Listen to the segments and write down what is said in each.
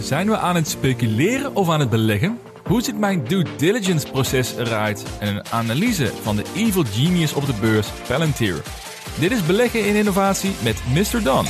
Zijn we aan het speculeren of aan het beleggen? Hoe ziet mijn due diligence proces eruit? En een analyse van de evil genius op de beurs Palantir. Dit is Beleggen in Innovatie met Mr. Don.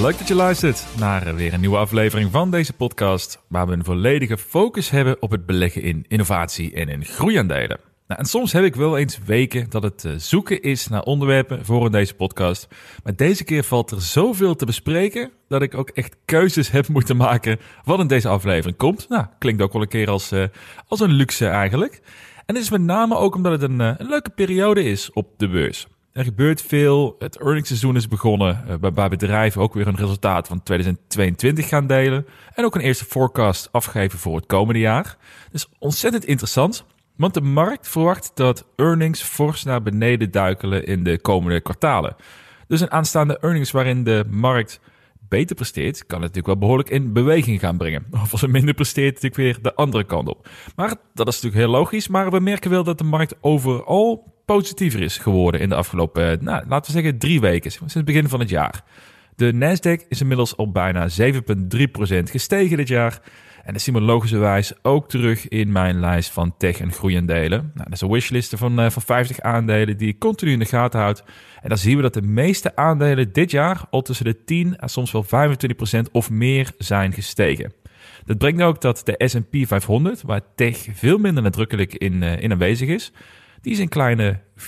Leuk dat je luistert naar weer een nieuwe aflevering van deze podcast, waar we een volledige focus hebben op het beleggen in innovatie en in groeiaandelen. Nou, en soms heb ik wel eens weken dat het eh, zoeken is naar onderwerpen voor in deze podcast. Maar deze keer valt er zoveel te bespreken dat ik ook echt keuzes heb moeten maken wat in deze aflevering komt. Nou, klinkt ook wel een keer als, uh, als een luxe eigenlijk. En dit is met name ook omdat het een, uh, een leuke periode is op de beurs. Er gebeurt veel. Het earningsseizoen is begonnen, waarbij bedrijven ook weer een resultaat van 2022 gaan delen. En ook een eerste forecast afgeven voor het komende jaar. Dus ontzettend interessant. Want de markt verwacht dat earnings fors naar beneden duikelen in de komende kwartalen. Dus een aanstaande earnings waarin de markt beter presteert, kan het natuurlijk wel behoorlijk in beweging gaan brengen. Of als het minder presteert, natuurlijk weer de andere kant op. Maar dat is natuurlijk heel logisch. Maar we merken wel dat de markt overal positiever is geworden in de afgelopen, nou, laten we zeggen, drie weken, sinds het begin van het jaar. De Nasdaq is inmiddels al bijna 7,3% gestegen dit jaar. En dat zien we logischerwijs ook terug in mijn lijst van tech- en groeiaandelen. Nou, dat is een wishlist van, uh, van 50 aandelen die ik continu in de gaten houd. En dan zien we dat de meeste aandelen dit jaar al tussen de 10 en soms wel 25% of meer zijn gestegen. Dat brengt ook dat de S&P 500, waar tech veel minder nadrukkelijk in, in aanwezig is, die is een kleine 4%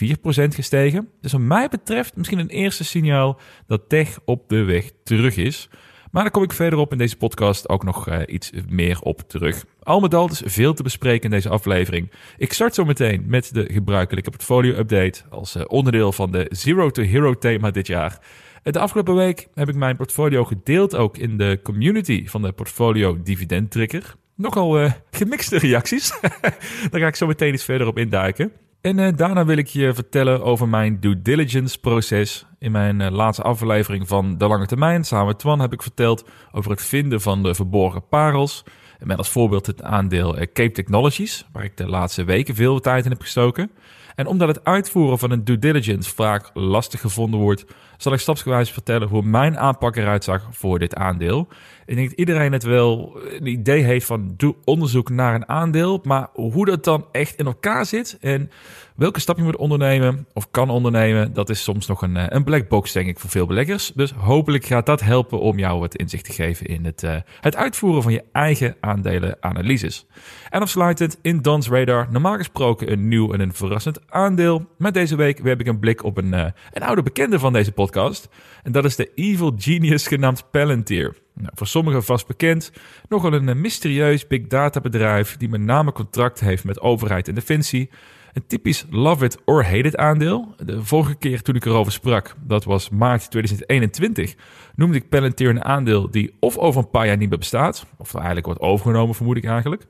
gestegen. Dus wat mij betreft misschien een eerste signaal dat tech op de weg terug is. Maar daar kom ik verderop in deze podcast ook nog uh, iets meer op terug. Al met al is veel te bespreken in deze aflevering. Ik start zo meteen met de gebruikelijke portfolio-update als uh, onderdeel van de Zero to Hero thema dit jaar. Eh, de afgelopen week heb ik mijn portfolio gedeeld ook in de community van de Portfolio Dividend Trigger. Nogal uh, gemixte reacties. Daar ga ik zo meteen iets verder op induiken. En uh, daarna wil ik je vertellen over mijn due diligence proces. In mijn uh, laatste aflevering van De Lange Termijn, samen met Twan, heb ik verteld over het vinden van de verborgen parels. En met als voorbeeld het aandeel uh, Cape Technologies, waar ik de laatste weken veel tijd in heb gestoken. En omdat het uitvoeren van een due diligence vaak lastig gevonden wordt, zal ik stapsgewijs vertellen hoe mijn aanpak eruit zag voor dit aandeel. Ik denk dat iedereen het wel een idee heeft van doe onderzoek naar een aandeel, maar hoe dat dan echt in elkaar zit en welke stap je moet ondernemen of kan ondernemen, dat is soms nog een, eh, een black box denk ik voor veel beleggers. Dus hopelijk gaat dat helpen om jou wat inzicht te geven in het, uh, het uitvoeren van je eigen aandelenanalyses. En afsluitend in Don's Radar, normaal gesproken een nieuw en een verrassend aandeel. Maar deze week heb ik een blik op een, uh, een oude bekende van deze podcast. En dat is de Evil Genius genaamd Palantir. Nou, voor sommigen vast bekend, nogal een mysterieus big data bedrijf die met name contract heeft met overheid en defensie. Een typisch love it or hate it aandeel. De vorige keer toen ik erover sprak, dat was maart 2021, noemde ik Palantir een aandeel die of over een paar jaar niet meer bestaat, of eigenlijk wordt overgenomen vermoed ik eigenlijk,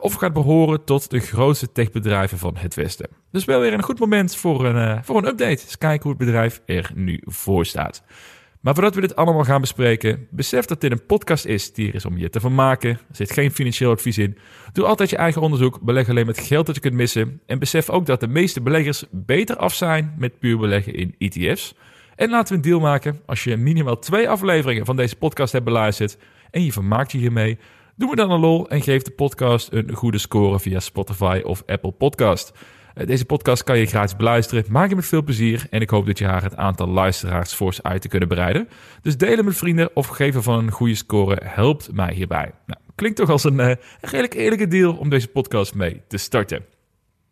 of gaat behoren tot de grootste techbedrijven van het Westen. Dus wel weer een goed moment voor een, voor een update. Eens kijken hoe het bedrijf er nu voor staat. Maar voordat we dit allemaal gaan bespreken, besef dat dit een podcast is die er is om je te vermaken. Er zit geen financieel advies in. Doe altijd je eigen onderzoek, beleg alleen met geld dat je kunt missen. En besef ook dat de meeste beleggers beter af zijn met puur beleggen in ETF's. En laten we een deal maken. Als je minimaal twee afleveringen van deze podcast hebt beluisterd en je vermaakt je hiermee, doe me dan een lol en geef de podcast een goede score via Spotify of Apple Podcast. Deze podcast kan je gratis beluisteren. Maak je met veel plezier. En ik hoop dat je haar het aantal luisteraars fors uit te kunnen bereiden. Dus delen met vrienden of geven van een goede score helpt mij hierbij. Nou, klinkt toch als een, uh, een redelijk eerlijke deal om deze podcast mee te starten.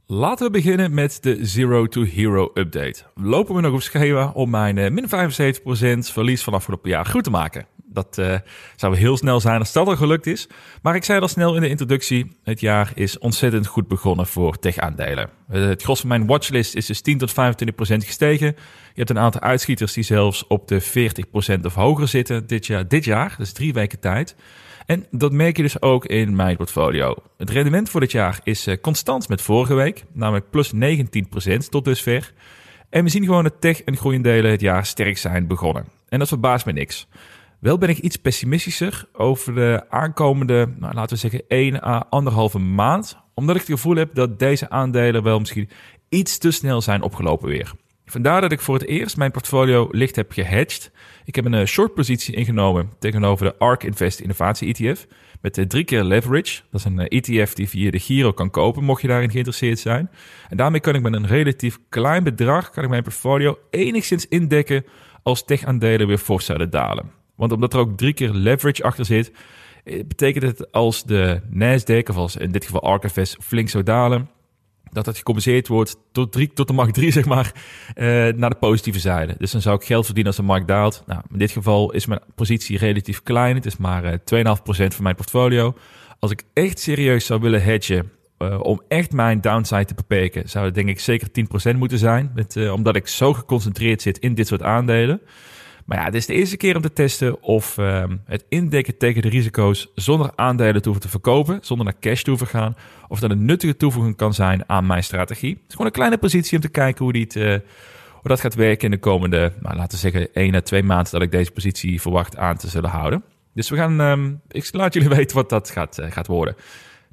Laten we beginnen met de Zero to Hero update. Lopen we nog op schema om mijn uh, min 75% verlies van afgelopen jaar goed te maken. Dat uh, zou heel snel zijn als dat al gelukt is. Maar ik zei al snel in de introductie, het jaar is ontzettend goed begonnen voor tech-aandelen. Het gros van mijn watchlist is dus 10 tot 25% gestegen. Je hebt een aantal uitschieters die zelfs op de 40% of hoger zitten dit jaar, dit jaar, dus drie weken tijd. En dat merk je dus ook in mijn portfolio. Het rendement voor dit jaar is uh, constant met vorige week, namelijk plus 19% tot dusver. En we zien gewoon dat tech en groeiendelen het jaar sterk zijn begonnen. En dat verbaast me niks. Wel ben ik iets pessimistischer over de aankomende, nou, laten we zeggen, 1 à anderhalve maand. Omdat ik het gevoel heb dat deze aandelen wel misschien iets te snel zijn opgelopen weer. Vandaar dat ik voor het eerst mijn portfolio licht heb gehedged. Ik heb een uh, short positie ingenomen tegenover de ARK Invest Innovatie ETF. Met uh, drie keer leverage. Dat is een ETF eh, e die via de Giro kan kopen, mocht je daarin geïnteresseerd zijn. En daarmee kan ik met een relatief klein bedrag kan ik mijn portfolio enigszins indekken als tech-aandelen weer fors zouden dalen. Want omdat er ook drie keer leverage achter zit, betekent het als de Nasdaq, of als in dit geval ARK Invest, flink zou dalen, dat dat gecompenseerd wordt tot, drie, tot de markt 3, zeg maar, uh, naar de positieve zijde. Dus dan zou ik geld verdienen als de markt daalt. Nou, in dit geval is mijn positie relatief klein. Het is maar uh, eh, 2,5% van mijn portfolio. Als ik echt serieus zou willen hedgen, om echt mijn downside te beperken, zou het denk ik zeker 10% moeten zijn. Met, omdat ik zo geconcentreerd zit in dit soort aandelen. Maar ja, het is de eerste keer om te testen of uh, het indekken tegen de risico's zonder aandelen te hoeven te verkopen, zonder naar cash te hoeven gaan, of dat een nuttige toevoeging kan zijn aan mijn strategie. Het is gewoon een kleine positie om te kijken hoe, die hoe dat gaat werken in de komende, nou, laten we zeggen, 1 à 2 maanden dat ik deze positie verwacht aan te zullen houden. Dus we gaan, um, ik laat jullie weten wat dat gaat, uh, gaat worden.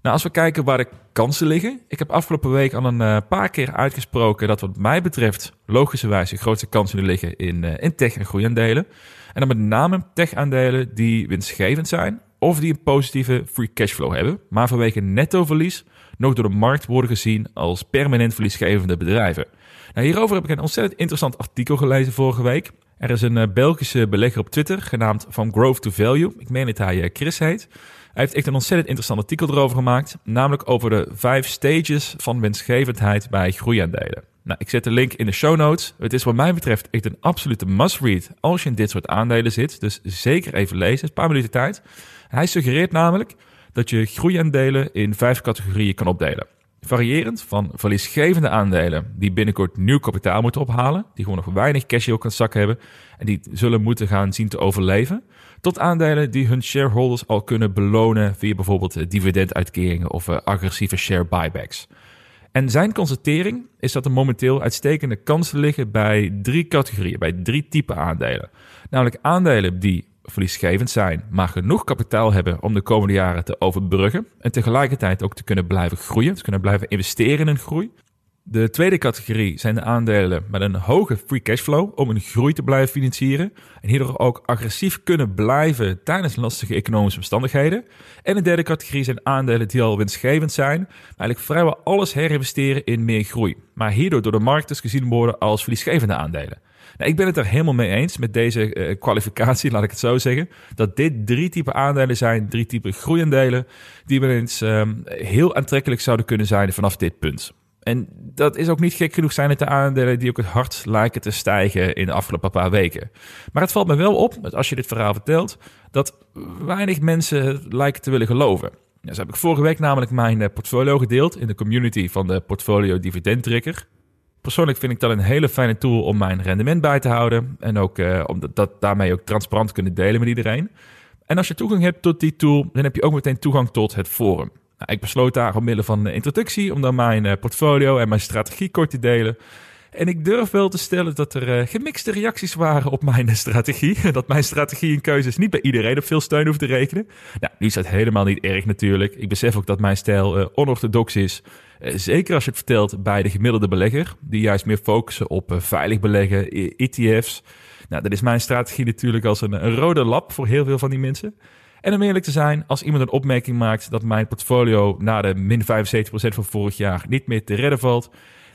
Nou, als we kijken waar de kansen liggen. Ik heb afgelopen week al een uh, paar keer uitgesproken dat wat mij betreft logischerwijs de grootste kansen liggen in, uh, in tech- en groeiaandelen. En dan met name tech-aandelen die winstgevend zijn of die een positieve free cashflow hebben, maar vanwege nettoverlies nog door de markt worden gezien als permanent verliesgevende bedrijven. Nou, hierover heb ik een ontzettend interessant artikel gelezen vorige week. Er is een uh, Belgische belegger op Twitter genaamd Van Grove to Value. Ik meen dat hij Chris heet. Heeft echt een ontzettend interessant artikel erover gemaakt, namelijk over de vijf stages van winstgevendheid bij groeiaandelen. Nou, ik zet de link in de show notes. Het is wat mij betreft echt een absolute must-read als je in dit soort aandelen zit. Dus zeker even lezen, een paar minuten tijd. Hij suggereert namelijk dat je groeiaandelen in vijf categorieën kan opdelen. Variërend van verliesgevende aandelen die binnenkort nieuw kapitaal moeten ophalen, die gewoon nog weinig cash op kan zak hebben en die zullen moeten gaan zien te overleven, tot aandelen die hun shareholders al kunnen belonen via bijvoorbeeld eh, dividenduitkeringen of eh, agressieve share buybacks. En zijn constatering is dat er momenteel uitstekende kansen liggen bij drie categorieën, bij drie typen aandelen. Namelijk aandelen die verliesgevend zijn, maar genoeg kapitaal hebben om de komende jaren te overbruggen en tegelijkertijd ook te kunnen blijven groeien, te kunnen blijven investeren in groei. De tweede categorie zijn de aandelen met een hoge free cashflow om hun groei te blijven financieren en hierdoor ook agressief kunnen blijven tijdens lastige economische omstandigheden. En de derde categorie zijn aandelen die al winstgevend zijn, maar eigenlijk vrijwel alles herinvesteren in meer groei, maar hierdoor door de markt dus gezien worden als verliesgevende aandelen. Nou, ik ben het er helemaal mee eens met deze uh, kwalificatie, laat ik het zo zeggen. Dat dit drie typen aandelen zijn, drie typen groeiaandelen, die wel eens um, heel aantrekkelijk zouden kunnen zijn vanaf dit punt. En dat is ook niet gek genoeg zijn het de aandelen die ook het hardst lijken te stijgen in de afgelopen paar weken. Maar het valt me wel op, als je dit verhaal vertelt, dat weinig mensen lijken te willen geloven. Ja, zo heb ik vorige week namelijk mijn eh, portfolio gedeeld in de community van de Portfolio Dividend Tracker. Persoonlijk vind ik dat een hele fijne tool om mijn rendement bij te houden. En ook uh, om dat, daarmee ook transparant kunnen delen met iedereen. En als je toegang hebt tot die tool, dan heb je ook meteen toegang tot het forum. Nou, ik besloot daar omwille van de introductie om dan mijn uh, portfolio en mijn strategie kort te delen. En ik durf wel te stellen dat er uh, gemixte reacties waren op mijn strategie. Dat mijn strategie en keuzes niet bij iedereen op veel steun hoeft te rekenen. Nou, nu is dat helemaal niet erg natuurlijk. Ik besef ook dat mijn stijl uh, onorthodox is. Zeker als je het vertelt bij de gemiddelde belegger, die juist meer focussen op veilig beleggen, ETF's. Nou, dat is mijn strategie natuurlijk als een, een rode lap voor heel veel van die mensen. En om eerlijk te zijn, als iemand een opmerking maakt dat mijn portfolio na de min 75% van vorig jaar niet meer te redden valt,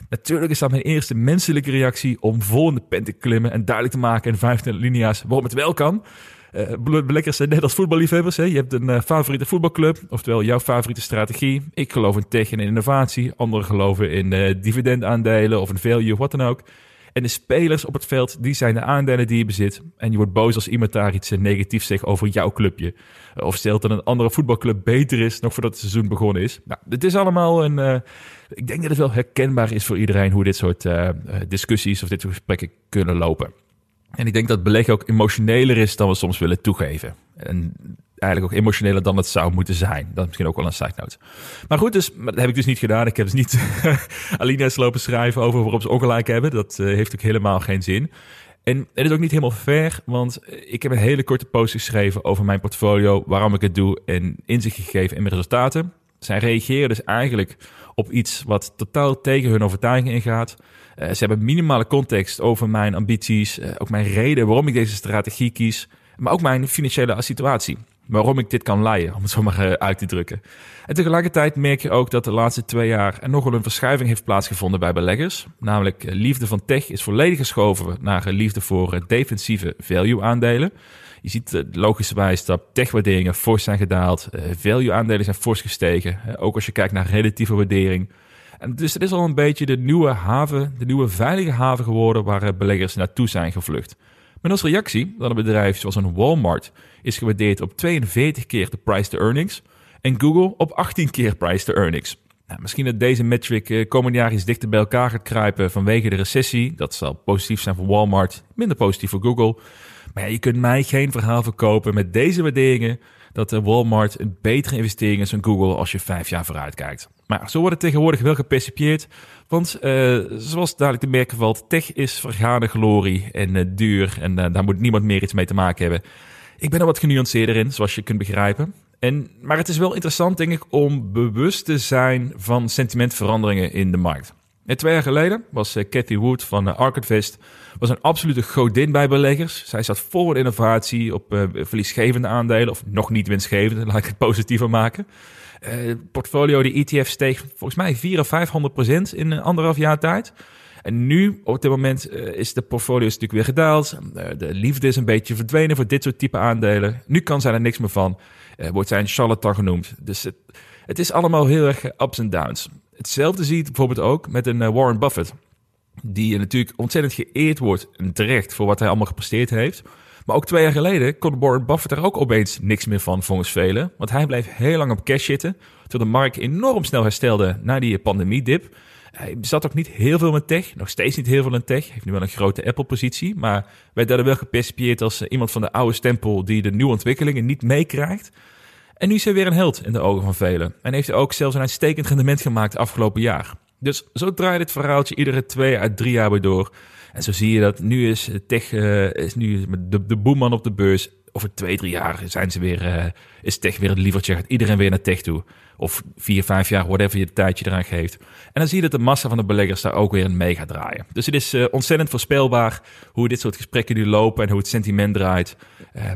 Natuurlijk is dat mijn eerste menselijke reactie om vol in de pen te klimmen en duidelijk te maken in 25 linia's waarom het wel kan. Uh, zijn net als voetballiefhebbers. Hè? Je hebt een uh, favoriete voetbalclub, oftewel jouw favoriete strategie. Ik geloof in tech en innovatie. Anderen geloven in uh, dividendaandelen of in value, wat dan ook. En de spelers op het veld, die zijn de aandelen die je bezit. En je wordt boos als iemand daar iets negatiefs zegt over jouw clubje. Of stelt dat een andere voetbalclub beter is, nog voordat het seizoen begonnen is. Nou, dit is allemaal een ik denk dat het wel herkenbaar is voor iedereen hoe dit soort discussies of dit soort gesprekken kunnen lopen. En ik denk dat beleggen ook emotioneler is dan we soms willen toegeven. En eigenlijk ook emotioneler dan het zou moeten zijn. Dat is misschien ook wel een side note. Maar goed, dus, dat heb ik dus niet gedaan. Ik heb dus niet alinea's lopen schrijven over waarom ze ongelijk hebben. Dat uh, heeft ook helemaal geen zin. En het is ook niet helemaal fair, want ik heb een hele korte post geschreven over mijn portfolio, waarom ik het doe en inzicht gegeven in mijn resultaten. Zij reageren dus eigenlijk op iets wat totaal tegen hun overtuiging ingaat. Uh, ze hebben minimale context over mijn ambities, ook mijn reden waarom ik deze strategie kies, maar ook mijn financiële situatie. Waarom ik dit kan leiden, om het zo maar uh, uit te drukken. En tegelijkertijd merk je ook dat de laatste twee jaar er nogal een verschuiving heeft plaatsgevonden bij beleggers. Namelijk liefde van tech is volledig geschoven naar liefde voor defensieve value aandelen. Je ziet logischerwijs dat tech-waarderingen fors zijn gedaald. Value-aandelen zijn fors gestegen. Ook als je kijkt naar relatieve waardering. En dus het is al een beetje de nieuwe haven, de nieuwe veilige haven geworden waar beleggers naartoe zijn gevlucht. Met als reactie dat een bedrijf zoals een Walmart is gewaardeerd op 42 keer de price to earnings en Google op 18 keer price to earnings. Nou, misschien dat deze metric komend jaar iets dichter bij elkaar gaat kruipen vanwege de recessie. Dat zal positief zijn voor Walmart, minder positief voor Google. Maar ja, je kunt mij geen verhaal verkopen met deze waarderingen dat de Walmart een betere investering is dan Google als je vijf jaar vooruit kijkt. Maar zo wordt het tegenwoordig wel gepercipieerd. Want uh, zoals duidelijk te merken valt, tech is vergane glorie en uh, duur. En uh, daar moet niemand meer iets mee te maken hebben. Ik ben er wat genuanceerder in, zoals je kunt begrijpen. En, maar het is wel interessant, denk ik, om bewust te zijn van sentimentveranderingen in de markt. Twee jaar geleden was Cathy Wood van Arcadvest was een absolute godin bij beleggers. Zij zat vol innovatie op uh, verliesgevende aandelen, of nog niet winstgevende, laat ik het positiever maken. Uh, portfolio, die ETF steeg volgens mij 400 of 500 procent in een anderhalf jaar tijd. En nu, op dit moment, is de portfolio natuurlijk weer gedaald. de liefde is een beetje verdwenen voor dit soort type aandelen. Nu kan zij er niks meer van. wordt zij een charlatan genoemd. Dus het, het is allemaal heel erg ups en downs. Hetzelfde zie je bijvoorbeeld ook met een Warren Buffett die natuurlijk ontzettend geëerd wordt en terecht voor wat hij allemaal gepresteerd heeft. Maar ook twee jaar geleden kon Warren Buffett er ook opeens niks meer van, volgens velen. Want hij bleef heel lang op cash zitten, terwijl de markt enorm snel herstelde na die pandemiedip. Hij zat ook niet heel veel met tech, nog steeds niet heel veel in tech. Heeft nu wel een grote Apple-positie, maar werd daar wel gepercipieerd als eh, iemand van de oude stempel die de nieuwe ontwikkelingen niet meekrijgt. En nu is hij weer een held in de ogen van velen. En heeft hij ook zelfs een uitstekend rendement gemaakt afgelopen jaar. Dus zo draait het verhaaltje iedere twee à drie jaar weer door. En zo zie je dat nu is tech uh, is nu de, de boeman op de beurs. Over twee, drie jaar zijn ze weer, uh, is tech weer het lievertje. Gaat iedereen weer naar tech toe. Of vier, vijf jaar, whatever je de tijdje eraan geeft. En dan zie je dat de massa van de beleggers daar ook weer in mee gaat draaien. Dus het is ontzettend voorspelbaar hoe dit soort gesprekken nu lopen en hoe het sentiment draait.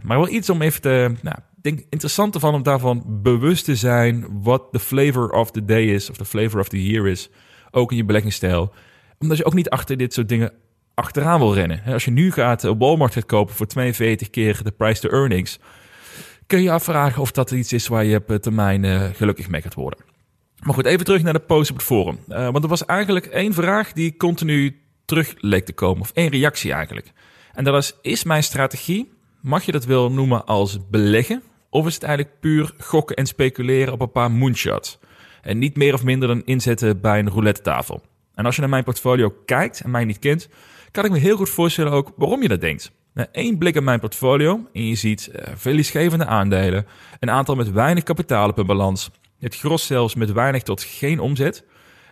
maar wel iets om even te, nou, denk interessant ervan om daarvan bewust te zijn wat de flavor of the day is, of de flavor of the year is ook in je beleggingsstijl. Omdat je ook niet achter dit soort dingen achteraan wil rennen. Als je nu gaat op Walmart gaat kopen voor 42 keer de price to earnings, kun je afvragen of dat iets is waar je op termijn uh, gelukkig mee gaat worden. Maar goed, even terug naar de post op het forum. Uh, want er was eigenlijk één vraag die continu terug leek te komen, of één reactie eigenlijk. En dat is, is mijn strategie, mag je dat wel noemen als beleggen, of is het eigenlijk puur gokken en speculeren op een paar moonshots? En niet meer of minder dan inzetten bij een roulette tafel. En als je naar mijn portfolio kijkt en mij niet kent, kan ik me heel goed voorstellen ook waarom je dat denkt. Één blik op mijn portfolio en je ziet uh, verliesgevende aandelen, een aantal met weinig kapitaal op een balans, het gros zelfs met weinig tot geen omzet.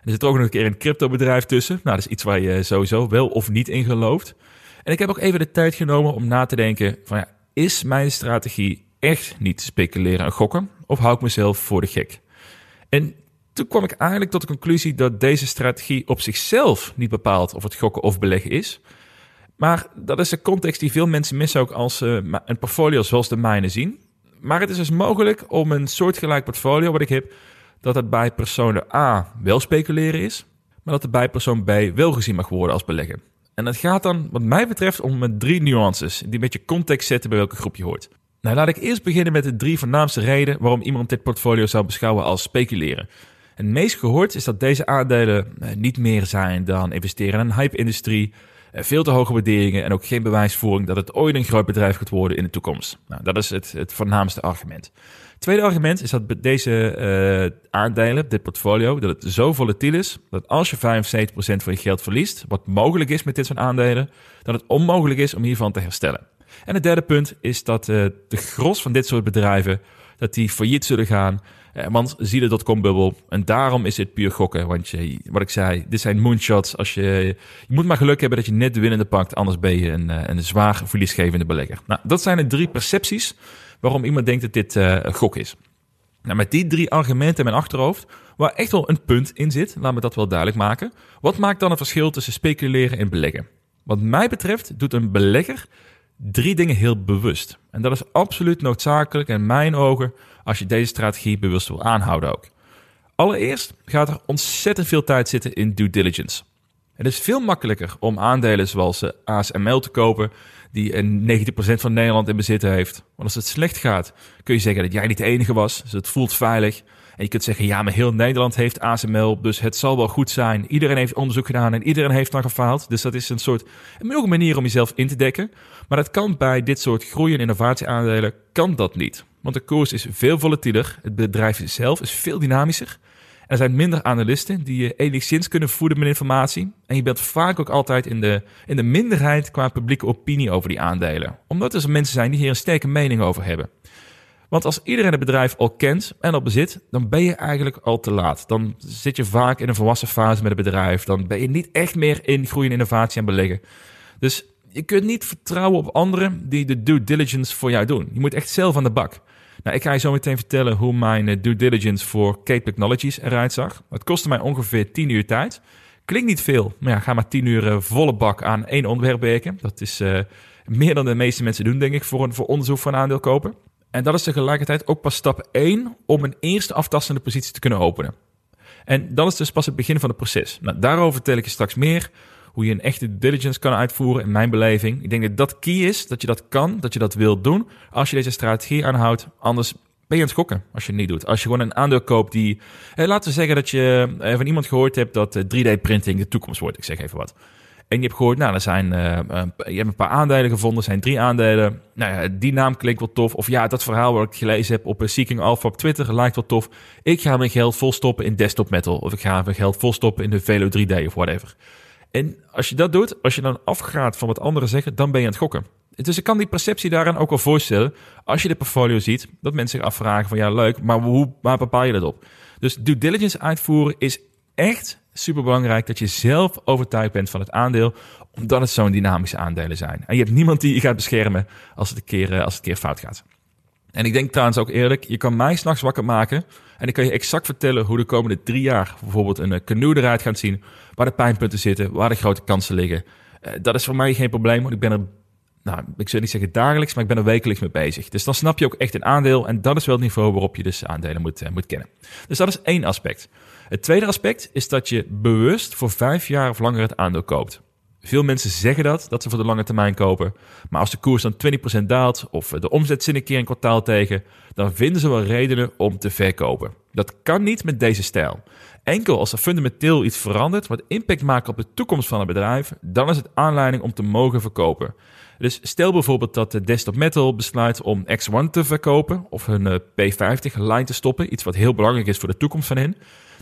er zit ook nog een keer een cryptobedrijf tussen. Nou, dat is iets waar je sowieso wel of niet in gelooft. En ik heb ook even de tijd genomen om na te denken van ja, is mijn strategie echt niet speculeren en gokken? Of hou ik mezelf voor de gek? En toen kwam ik eigenlijk tot de conclusie dat deze strategie op zichzelf niet bepaalt of het gokken of beleggen is. Maar dat is de context die veel mensen missen ook als ze een portfolio zoals de mijne zien. Maar het is dus mogelijk om een soortgelijk portfolio wat ik heb, dat het bij persoon A wel speculeren is, maar dat het bij persoon B wel gezien mag worden als beleggen. En dat gaat dan, wat mij betreft, om drie nuances die een beetje context zetten bij welke groep je hoort. Nou, laat ik eerst beginnen met de drie voornaamste redenen waarom iemand dit portfolio zou beschouwen als speculeren. Het meest gehoord is dat deze aandelen eh, niet meer zijn dan investeren in een hype-industrie, eh, veel te hoge waarderingen en ook geen bewijsvoering dat het ooit een groot bedrijf gaat worden in de toekomst. Nou, dat is het, het voornaamste argument. Tweede argument is dat deze uh, aandelen, dit portfolio, dat het zo volatiel is dat als je 75% van je geld verliest, wat mogelijk is met dit soort aandelen, dat het onmogelijk is om hiervan te herstellen. En het derde punt is dat uh, de gros van dit soort bedrijven dat die failliet zullen gaan. Uh, want zie de dotcom-bubbel. En daarom is het puur gokken. Want je, wat ik zei, dit zijn moonshots. Als je, je moet maar geluk hebben dat je net de winnende pakt. Anders ben je een, uh, een zwaar verliesgevende belegger. Nou, dat zijn de drie percepties waarom iemand denkt dat dit gok is. Nou, met die drie argumenten in mijn achterhoofd, waar echt wel een punt in zit, laat me dat wel duidelijk maken. Wat maakt dan het verschil tussen speculeren en beleggen? Wat mij betreft doet een belegger drie dingen heel bewust. En dat is absoluut noodzakelijk in mijn ogen als je deze strategie bewust wil aanhouden ook. Allereerst gaat er ontzettend veel tijd zitten in due diligence. Het is veel makkelijker om aandelen zoals eh, ASML te kopen, die een 90% van Nederland in bezit heeft. Want als het slecht gaat, kun je zeggen dat jij niet de enige was, dus het voelt veilig. En je kunt zeggen, ja, maar heel Nederland heeft ASML, dus het zal wel goed zijn. Iedereen heeft onderzoek gedaan en iedereen heeft dan gefaald. Dus dat is een soort een manier om jezelf in te dekken. Maar dat kan bij dit soort groei- en innovatieaandelen, kan dat niet. Want de koers is veel volatieler, het bedrijf zelf is veel dynamischer. Er zijn minder analisten die je enigszins kunnen voeden met informatie. En je bent vaak ook altijd in de, in de minderheid qua publieke opinie over die aandelen. Omdat er mensen zijn die hier een sterke mening over hebben. Want als iedereen het bedrijf al kent en al bezit, dan ben je eigenlijk al te laat. Dan zit je vaak in een volwassen fase met het bedrijf. Dan ben je niet echt meer in groei en innovatie aan beleggen. Dus je kunt niet vertrouwen op anderen die de due diligence voor jou doen. Je moet echt zelf aan de bak. Nou, ik ga je zo meteen vertellen hoe mijn eh, due diligence voor Cape Technologies eruit zag. Het kostte mij ongeveer 10 uur tijd. Klinkt niet veel, maar ja, ga maar 10 uur eh, volle bak aan één onderwerp werken. Dat is uh, meer dan de meeste mensen doen, denk ik, voor, een, voor onderzoek van aandeel kopen. En dat is tegelijkertijd ook pas stap 1 om een eerste aftastende positie te kunnen openen. En dat is dus pas het begin van het proces. Nou, daarover vertel ik je straks meer hoe je een echte diligence kan uitvoeren in mijn beleving. Ik denk dat dat key is, dat je dat kan, dat je dat wilt doen als je deze strategie aanhoudt. Anders ben je aan het schokken als je het niet doet. Als je gewoon een aandeel koopt die... Eh, laten we zeggen dat je eh, van iemand gehoord hebt dat 3D-printing eh, de toekomst wordt. Ik zeg even wat. En je hebt gehoord, nou, er zijn, uh, je hebt een paar aandelen gevonden, er zijn drie aandelen. Nou ja, die naam klinkt wel tof. Of ja, dat verhaal wat ik gelezen heb op Seeking Alpha op Twitter lijkt wel tof. Ik ga mijn geld volstoppen in desktop metal. Of ik ga mijn geld volstoppen in de Velo 3D of whatever. En als je dat doet, als je dan afgaat van wat anderen zeggen, dan ben je aan het gokken. Dus ik kan die perceptie daaraan ook wel voorstellen. Als je de portfolio ziet, dat mensen zich afvragen van ja, leuk, maar hoe, waar bepaal je dat op? Dus due diligence uitvoeren is echt super belangrijk dat je zelf overtuigd bent van het aandeel, omdat het zo'n dynamische aandelen zijn. En je hebt niemand die je gaat beschermen als het een keer, eh, als het een keer fout gaat. En ik denk trouwens ook eerlijk, je kan mij s'nachts wakker maken en ik kan je exact vertellen hoe de komende drie jaar bijvoorbeeld een eh, canoe eruit gaat zien, waar de pijnpunten zitten, waar de grote kansen liggen. Uh, dat is voor mij geen probleem, want ik ben er, nou, ik zou niet zeggen dagelijks, maar ik ben er wekelijks mee bezig. Dus dan snap je ook echt een aandeel en dat is wel het niveau waarop je dus aandelen moet, uh, moet kennen. Dus dat is één aspect. Het tweede aspect is dat je bewust voor vijf jaar of langer het aandeel koopt. Veel mensen zeggen dat, dat ze voor de lange termijn kopen. Maar als de koers dan 20% daalt of de omzet zit een keer een kwartaal tegen, dan vinden ze wel redenen om te verkopen. Dat kan niet met deze stijl. Enkel als er fundamenteel iets verandert wat impact maakt op de toekomst van het bedrijf, dan is het aanleiding om te mogen verkopen. Dus stel bijvoorbeeld dat de Desktop Metal besluit om X1 te verkopen of hun eh, P50-line te stoppen, iets wat heel belangrijk is voor de toekomst van hen.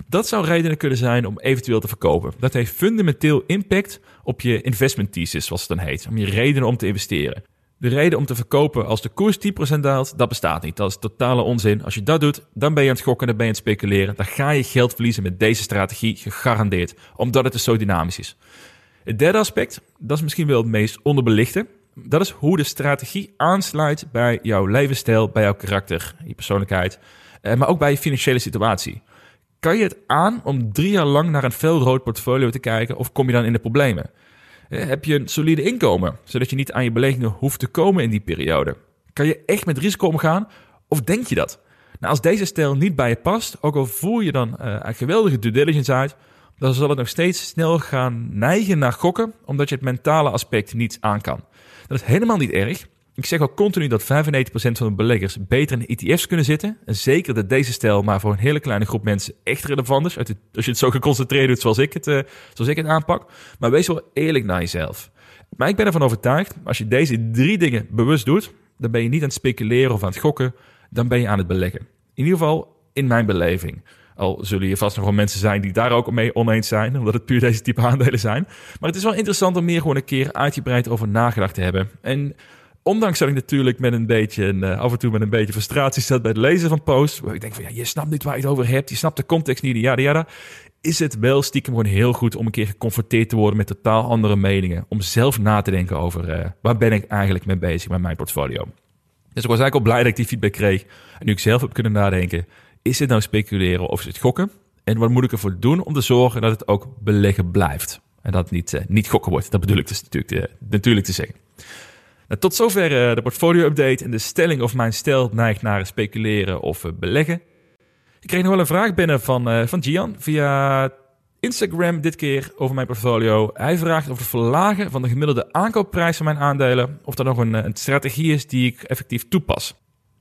Dat zou redenen kunnen zijn om eventueel te verkopen. Dat heeft fundamenteel impact op je investment thesis, zoals het dan heet. Om je redenen om te investeren. De reden om te verkopen als de koers 10% daalt, dat bestaat niet. Dat is totale onzin. Als je dat doet, dan ben je aan het gokken, dan ben je aan het speculeren. Dan ga je geld verliezen met deze strategie, gegarandeerd. Omdat het dus zo dynamisch is. Het derde aspect, dat is misschien wel het meest onderbelichte. Dat is hoe de strategie aansluit bij jouw levensstijl, bij jouw karakter, je persoonlijkheid, eh, maar ook bij je financiële situatie. Kan je het aan om drie jaar lang naar een felrood portfolio te kijken of kom je dan in de problemen? Eh, heb je een solide inkomen, zodat je niet aan je beleggingen hoeft te komen in die periode? Kan je echt met risico omgaan of denk je dat? Nou, als deze stijl niet bij je past, ook al voer je dan uh, een geweldige due diligence uit, dan zal het nog steeds snel gaan neigen naar gokken, omdat je het mentale aspect niet aan kan. Dat is helemaal niet erg. Ik zeg al continu dat 95% van de beleggers beter in ETF's kunnen zitten. En zeker dat deze stijl maar voor een hele kleine groep mensen echt relevant is. Als je het zo geconcentreerd doet zoals ik het, uh, zoals ik het aanpak. Maar wees wel eerlijk naar jezelf. Maar ik ben ervan overtuigd, als je deze drie dingen bewust doet, dan ben je niet aan het speculeren of aan het gokken. Dan ben je aan het beleggen. In ieder geval in mijn beleving. Al zullen hier vast nog wel mensen zijn die daar ook mee oneens zijn, omdat het puur deze type aandelen zijn. Maar het is wel interessant om meer gewoon een keer uitgebreid over nagedacht te hebben. En Ondanks dat ik natuurlijk met een beetje, uh, af en toe met een beetje frustratie zat bij het lezen van posts. Waar ik denk van ja, je snapt niet waar je het over hebt. Je snapt de context niet. Ja, ja, Is het wel stiekem gewoon heel goed om een keer geconfronteerd te worden met totaal andere meningen. Om zelf na te denken over uh, waar ben ik eigenlijk mee bezig met mijn portfolio. Dus ik was eigenlijk al blij dat ik die feedback kreeg. En nu ik zelf heb kunnen nadenken, Is dit nou speculeren of is het gokken? En wat moet ik ervoor doen om te zorgen dat het ook beleggen blijft? En dat het niet, uh, niet gokken wordt. Dat bedoel ik dus natuurlijk te, natuurlijk te zeggen. Nou, tot zover uh, de portfolio-update en de stelling of mijn stel neigt naar speculeren of beleggen. Ik kreeg nog wel een vraag binnen van, van Gian via Instagram dit keer over mijn portfolio. Hij vraagt of het verlagen van de gemiddelde aankoopprijs van mijn aandelen, of dat nog een strategie is die ik effectief toepas.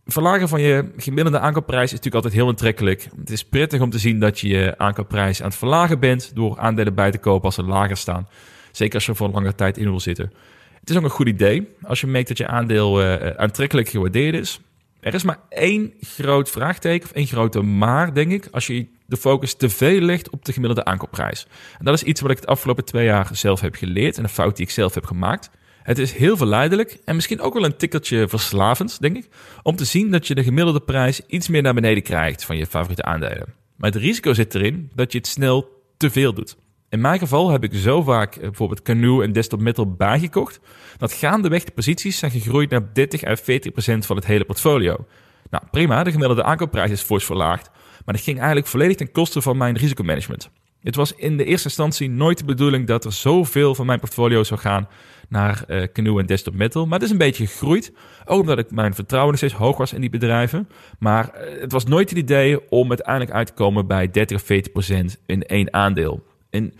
Verlagen van je gemiddelde aankoopprijs is natuurlijk altijd heel aantrekkelijk. Het is prettig om te zien dat je je aankoopprijs aan het verlagen bent door aandelen bij te kopen als ze lager staan. Zeker als je voor een lange tijd in wil zitten. Het is ook een goed idee als je merkt dat je aandeel uh, aantrekkelijk gewaardeerd is. Er is maar één groot vraagteken, of één grote maar, denk ik, als je de focus te veel legt op de gemiddelde aankoopprijs. En dat is iets wat ik de afgelopen twee jaar zelf heb geleerd en een fout die ik zelf heb gemaakt. Het is heel verleidelijk en misschien ook wel een tikkeltje verslavend, denk ik, om te zien dat je de gemiddelde prijs iets meer naar beneden krijgt van je favoriete aandelen. Maar het risico zit erin dat je het snel te veel doet. In mijn geval heb ik zo vaak eh, bijvoorbeeld Canoe en Desktop Metal bijgekocht, dat gaandeweg de posities zijn gegroeid naar 30 à 40 procent van het hele portfolio. Nou prima, de gemiddelde aankoopprijs is fors verlaagd, maar dat ging eigenlijk volledig ten koste van mijn risicomanagement. Het was in de eerste instantie nooit de bedoeling dat er zoveel van mijn portfolio zou gaan naar uh, Canoe en Desktop Metal. Maar het is een beetje gegroeid. Ook omdat ik mijn vertrouwen steeds hoog was in die bedrijven. Maar uh, het was nooit het idee om uiteindelijk uit te komen bij 30 of 40 procent in één aandeel. En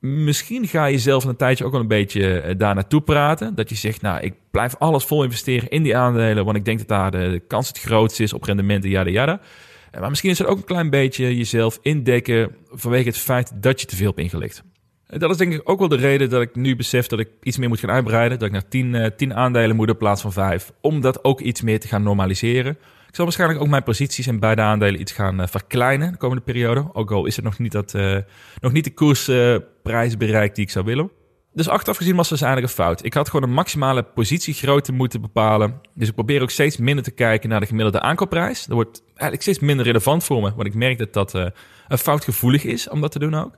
misschien ga je zelf een tijdje ook wel een beetje uh, daar naartoe praten. Dat je zegt, nou, ik blijf alles vol investeren in die aandelen. Want ik denk dat daar de, kans het grootst is op rendementen. Maar misschien is het ook een klein beetje jezelf indekken vanwege het feit dat je te veel hebt ingelicht. En dat is denk ik ook wel de reden dat ik nu besef dat ik iets meer moet gaan uitbreiden. Dat ik naar 10, uh, 10 aandelen moet in plaats van 5. Om dat ook iets meer te gaan normaliseren. Ik zal waarschijnlijk ook mijn posities in beide aandelen iets gaan uh, verkleinen de komende periode. Ook al is het nog niet, dat, uh, nog niet de koersprijs bereikt die ik zou willen. Dus achteraf gezien was het dus eigenlijk een fout. Ik had gewoon een maximale positiegrootte moeten bepalen. Dus ik probeer ook steeds minder te kijken naar de gemiddelde aankoopprijs. Dat wordt eigenlijk steeds minder relevant voor me. Want ik merk dat dat een fout gevoelig is om dat te doen ook.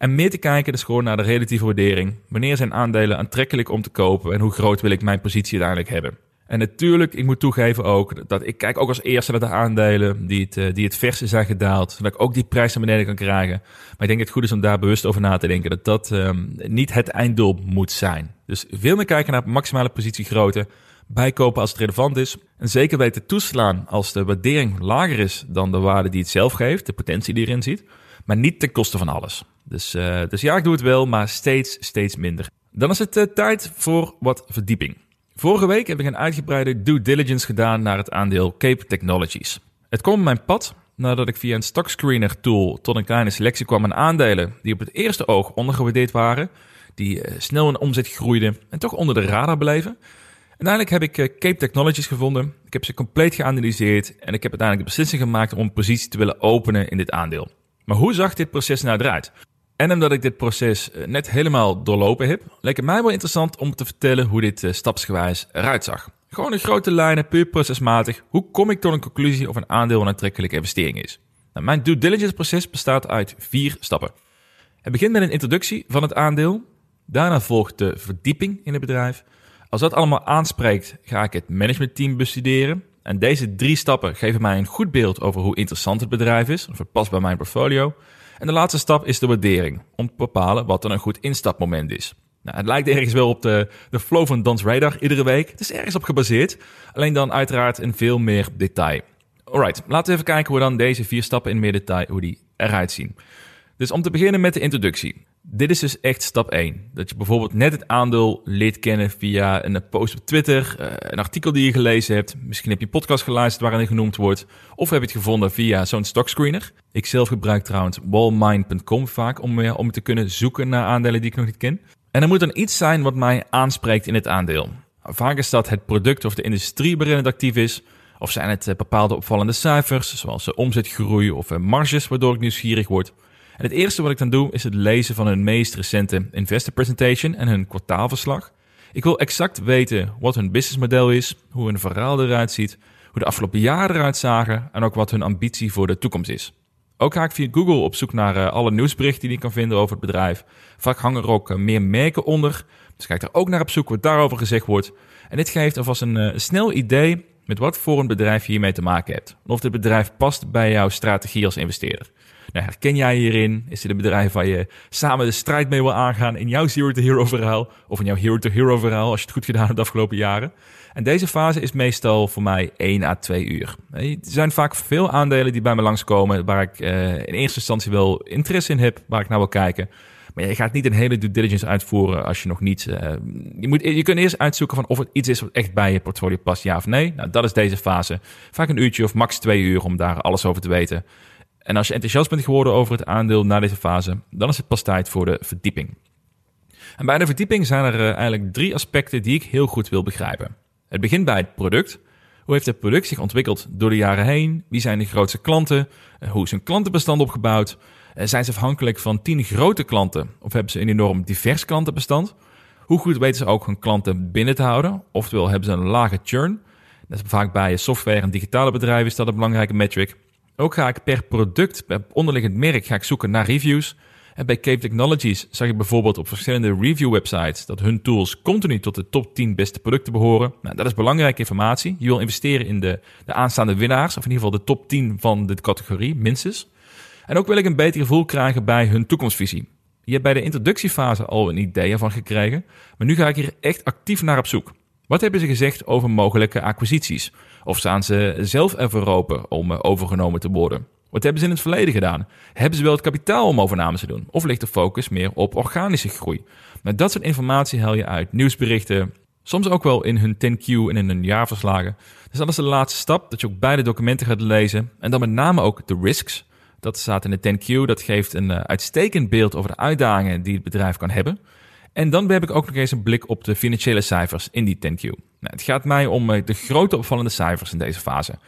En meer te kijken dus gewoon naar de relatieve waardering. Wanneer zijn aandelen aantrekkelijk om te kopen en hoe groot wil ik mijn positie uiteindelijk hebben. En natuurlijk, ik moet toegeven ook dat ik kijk ook als eerste naar de aandelen die het, uh, die het verste zijn gedaald. Zodat ik ook die prijs naar beneden kan krijgen. Maar ik denk dat het goed is om daar bewust over na te denken. Dat dat um, niet het einddoel moet zijn. Dus veel meer kijken naar maximale positiegrootte. Bijkopen als het relevant is. En zeker weten toeslaan als de waardering lager is dan de waarde die het zelf geeft. De potentie die erin ziet. Maar niet ten koste van alles. Dus, uh, dus ja, ik doe het wel, maar steeds, steeds minder. Dan is het uh, tijd voor wat verdieping. Vorige week heb ik een uitgebreide due diligence gedaan naar het aandeel Cape Technologies. Het kwam op mijn pad nadat ik via een stockscreener tool tot een kleine selectie kwam aan aandelen die op het eerste oog ondergewaardeerd waren, die uh, snel in omzet groeiden en toch onder de radar bleven. Uiteindelijk heb ik Cape Technologies gevonden. Ik heb ze compleet geanalyseerd en ik heb uiteindelijk de beslissing gemaakt om een positie te willen openen in dit aandeel. Maar hoe zag dit proces nou eruit? En omdat ik dit proces eh, net helemaal doorlopen heb, leek het mij wel interessant om te vertellen hoe dit uh, stapsgewijs eruit zag. Gewoon in grote lijnen, puur procesmatig. Hoe kom ik tot een conclusie of een aandeel een aantrekkelijke investering is? Nou, mijn due diligence proces bestaat uit vier stappen. Het begint met een introductie van het aandeel. Daarna volgt de verdieping in het bedrijf. Als dat allemaal aanspreekt, ga ik het managementteam bestuderen. En deze drie stappen geven mij een goed beeld over hoe interessant het bedrijf is, of het past bij mijn portfolio. En de laatste stap is de waardering, om te bepalen wat dan een goed instapmoment is. Nou, het lijkt ergens wel op de, de flow van Dans Radar iedere week. Het is ergens op gebaseerd, alleen dan uiteraard in veel meer detail. Alright, laten we even kijken hoe dan deze vier stappen in meer detail hoe die eruit zien. Dus om te beginnen met de introductie. Dit is dus echt stap 1. Dat je bijvoorbeeld net het aandeel leert kennen via een post op Twitter, eh, een artikel die je gelezen hebt. Misschien heb je podcast geluisterd waarin het genoemd wordt. Of heb je het gevonden via zo'n stockscreener. Ik zelf gebruik trouwens wallmine.com vaak om, eh, om te kunnen zoeken naar aandelen die ik nog niet ken. En er moet dan iets zijn wat mij aanspreekt in het aandeel. Vaak is dat het product of de industrie waarin het actief is. Of zijn het eh, bepaalde opvallende cijfers, zoals omzetgroei of marges, waardoor ik nieuwsgierig word. En het eerste wat ik dan doe is het lezen van hun meest recente investor presentation en hun kwartaalverslag. Ik wil exact weten wat hun businessmodel is, hoe hun verhaal eruit ziet, hoe de afgelopen jaren eruit zagen en ook wat hun ambitie voor de toekomst is. Ook ga ik via Google op zoek naar uh, alle nieuwsberichten die ik kan vinden over het bedrijf. Vaak hangen er ook uh, meer merken onder, dus ik er ook naar op zoek wat daarover gezegd wordt. En dit geeft alvast een uh, snel idee met wat voor een bedrijf je hiermee te maken hebt. Of dit bedrijf past bij jouw strategie als investeerder. Nou, herken jij hierin? Is dit een bedrijf waar je samen de strijd mee wil aangaan in jouw Zero to Hero verhaal? Of in jouw Hero to Hero verhaal, als je het goed gedaan hebt de afgelopen jaren? En deze fase is meestal voor mij 1 à 2 uur. Er zijn vaak veel aandelen die bij me langskomen, waar ik uh, in eerste instantie wel interesse in heb, waar ik naar wil kijken. Maar je gaat niet een hele due diligence uitvoeren als je nog niet. Uh, je, moet, je kunt eerst uitzoeken van of het iets is wat echt bij je portfolio past, ja of nee. Nou, dat is deze fase. Vaak een uurtje of max twee uur om daar alles over te weten. En als je enthousiast bent geworden over het aandeel na deze fase, dan is het pas tijd voor de verdieping. En bij de verdieping zijn er uh, eigenlijk drie aspecten die ik heel goed wil begrijpen. Het begint bij het product. Hoe heeft het product zich ontwikkeld door de jaren heen? Wie zijn de grootste klanten? Hoe is hun klantenbestand opgebouwd? Eh, zijn ze afhankelijk van tien grote klanten of hebben ze een enorm divers klantenbestand? Hoe goed weten ze ook hun klanten binnen te houden? Oftewel hebben ze een lage churn? Dat is vaak bij software en digitale bedrijven is dat een belangrijke metric. Ook ga ik per product, per onderliggend merk, ga ik zoeken naar reviews. En bij Cave Technologies zag ik bijvoorbeeld op verschillende review websites dat hun tools continu tot de top 10 beste producten behoren. Nou, dat is belangrijke informatie. Je wil investeren in de, de aanstaande winnaars, of in ieder geval de top 10 van de categorie, minstens. En ook wil ik een beter gevoel krijgen bij hun toekomstvisie. Je hebt bij de introductiefase al een idee ervan gekregen, maar nu ga ik hier echt actief naar op zoek. Wat hebben ze gezegd over mogelijke acquisities? Of staan ze zelf ervoor open om overgenomen te worden? Wat hebben ze in het verleden gedaan? Hebben ze wel het kapitaal om overnames te doen? Of ligt de focus meer op organische groei? Met dat soort informatie haal je uit nieuwsberichten, soms ook wel in hun 10Q en in hun jaarverslagen. Dus dat is de laatste stap, dat je ook beide documenten gaat lezen. En dan met name ook de risks. Dat staat in de 10Q, dat geeft een uh, uitstekend beeld over de uitdagingen die het bedrijf kan hebben. En dan heb ik ook nog eens een blik op de financiële cijfers in die 10Q. Nou, het gaat mij om uh, de grote opvallende cijfers in deze fase.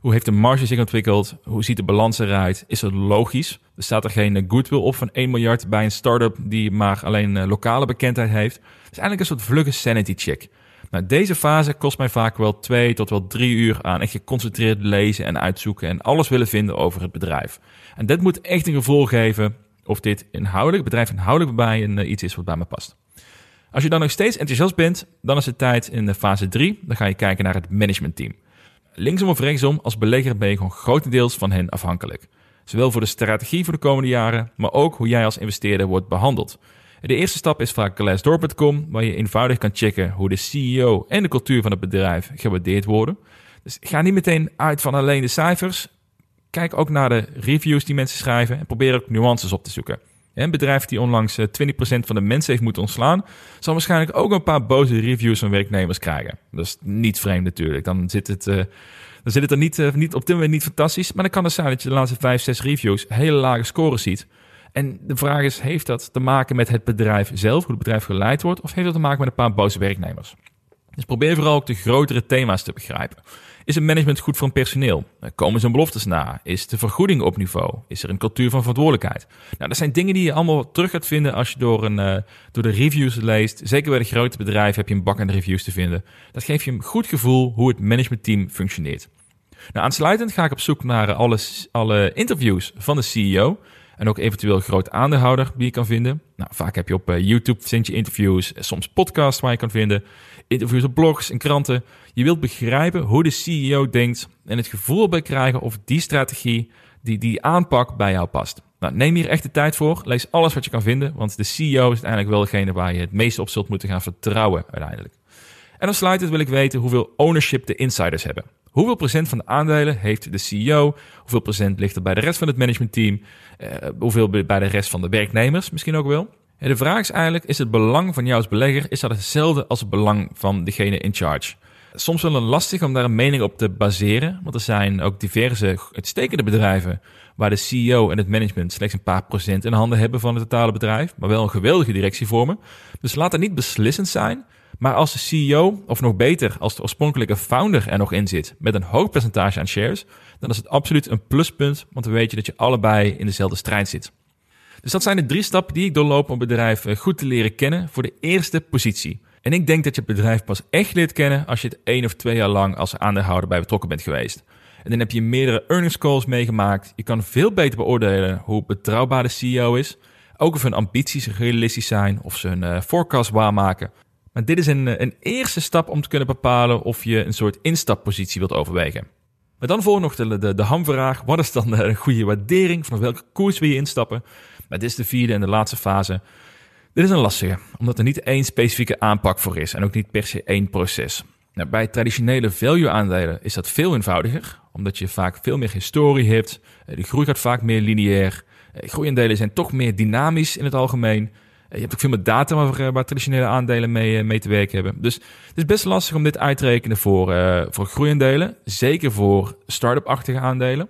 Hoe heeft de marge zich ontwikkeld? Hoe ziet de balans eruit? Is het logisch? Er staat er geen goodwill op van 1 miljard bij een start-up die maar alleen uh, lokale bekendheid heeft. Het is eigenlijk een soort vlugge sanity check. Nou, deze fase kost mij vaak wel twee tot wel drie uur aan echt geconcentreerd lezen en uitzoeken en alles willen vinden over het bedrijf. En dit moet echt een gevoel geven of dit inhoudelijk, bedrijf inhoudelijk bij een, iets is wat bij me past. Als je dan nog steeds enthousiast bent, dan is het tijd in de fase 3. Dan ga je kijken naar het managementteam. Linksom of rechtsom, als belegger ben je gewoon grotendeels van hen afhankelijk. Zowel voor de strategie voor de komende jaren, maar ook hoe jij als investeerder wordt behandeld. De eerste stap is vaak glassdoor.com, waar je eenvoudig kan checken hoe de CEO en de cultuur van het bedrijf gewaardeerd worden. Dus ga niet meteen uit van alleen de cijfers. Kijk ook naar de reviews die mensen schrijven en probeer ook nuances op te zoeken. Een bedrijf die onlangs 20% eh, van de mensen heeft moeten ontslaan, zal waarschijnlijk ook een paar boze reviews van werknemers krijgen. Dat is niet vreemd natuurlijk. Dan zit het, uh, dan zit het er niet, uh, niet, op dit moment niet fantastisch. Maar dan kan het zijn dat je de laatste 5, 6 reviews hele lage scores ziet. En de vraag is, heeft dat te maken met het bedrijf zelf, hoe het bedrijf geleid wordt, of heeft dat te maken met een paar boze werknemers? Dus probeer vooral ook de grotere thema's te begrijpen. Is het management goed voor personeel? Komen zijn beloftes na? Is de vergoeding op niveau? Is er een cultuur van verantwoordelijkheid? Nou, dat zijn dingen die je allemaal terug gaat vinden als je door, een, uh, door de reviews leest. Zeker bij de grote bedrijven heb je een bak aan reviews te vinden. Dat geeft je een goed gevoel hoe het managementteam functioneert. Nou, aansluitend ga ik op zoek naar alle, alle interviews van de CEO. En ook eventueel groot aandeelhouder die je kan vinden. Nou, vaak heb je op uh, YouTube vind je interviews, soms podcasts waar je kan vinden. Interviews op blogs en kranten. Je wilt begrijpen hoe de CEO denkt en het gevoel bij krijgen of die strategie, die, die aanpak bij jou past. Nou, neem hier echt de tijd voor. Lees alles wat je kan vinden, want de CEO is uiteindelijk wel degene waar je het meest op zult moeten gaan vertrouwen uiteindelijk. En als sluitend wil ik weten hoeveel ownership de insiders hebben. Hoeveel procent van de aandelen heeft de CEO? Hoeveel procent ligt er bij de rest van het managementteam? Uh, hoeveel bij de rest van de werknemers misschien ook wel? En de vraag is eigenlijk, is het belang van jou als belegger, is dat hetzelfde als het belang van degene in charge? Soms wel lastig om daar een mening op te baseren, want er zijn ook diverse uitstekende bedrijven waar de CEO en het management slechts een paar procent in handen hebben van het totale bedrijf, maar wel een geweldige directie vormen. Dus laat het niet beslissend zijn, maar als de CEO, of nog beter, als de oorspronkelijke founder er nog in zit met een hoog percentage aan shares, dan is het absoluut een pluspunt, want dan weet je dat je allebei in dezelfde strijd zit. Dus dat zijn de drie stappen die ik doorloop om het bedrijf eh, goed te leren kennen voor de eerste positie. En ik denk dat je het bedrijf pas echt leert kennen als je het één of twee jaar lang als aandeelhouder bij betrokken bent geweest. En dan heb je meerdere earnings calls meegemaakt. Je kan veel beter beoordelen hoe betrouwbaar de CEO is. Ook of hun ambities realistisch zijn, of ze hun uh, forecast waarmaken. Maar dit is een, een eerste stap om te kunnen bepalen of je een soort instappositie wilt overwegen. Maar dan voor nog de, de, hamvraag. Wat is dan een goede waardering? Van welke koers wil je instappen? Maar dit is de vierde en de laatste fase. Dit is een lastige, omdat er niet één specifieke aanpak voor is en ook niet per se één proces. Nou, bij traditionele value-aandelen is dat veel eenvoudiger, omdat je vaak veel meer historie hebt. Eh, de groei gaat vaak meer lineair. Eh, groeiaandelen zijn toch meer dynamisch in het algemeen. Eh, je hebt ook veel meer data waar, waar traditionele aandelen mee, mee, te werken hebben. Dus het is best lastig om dit uit te rekenen voor, uh, voor groeiaandelen. Zeker voor start-up-achtige aandelen.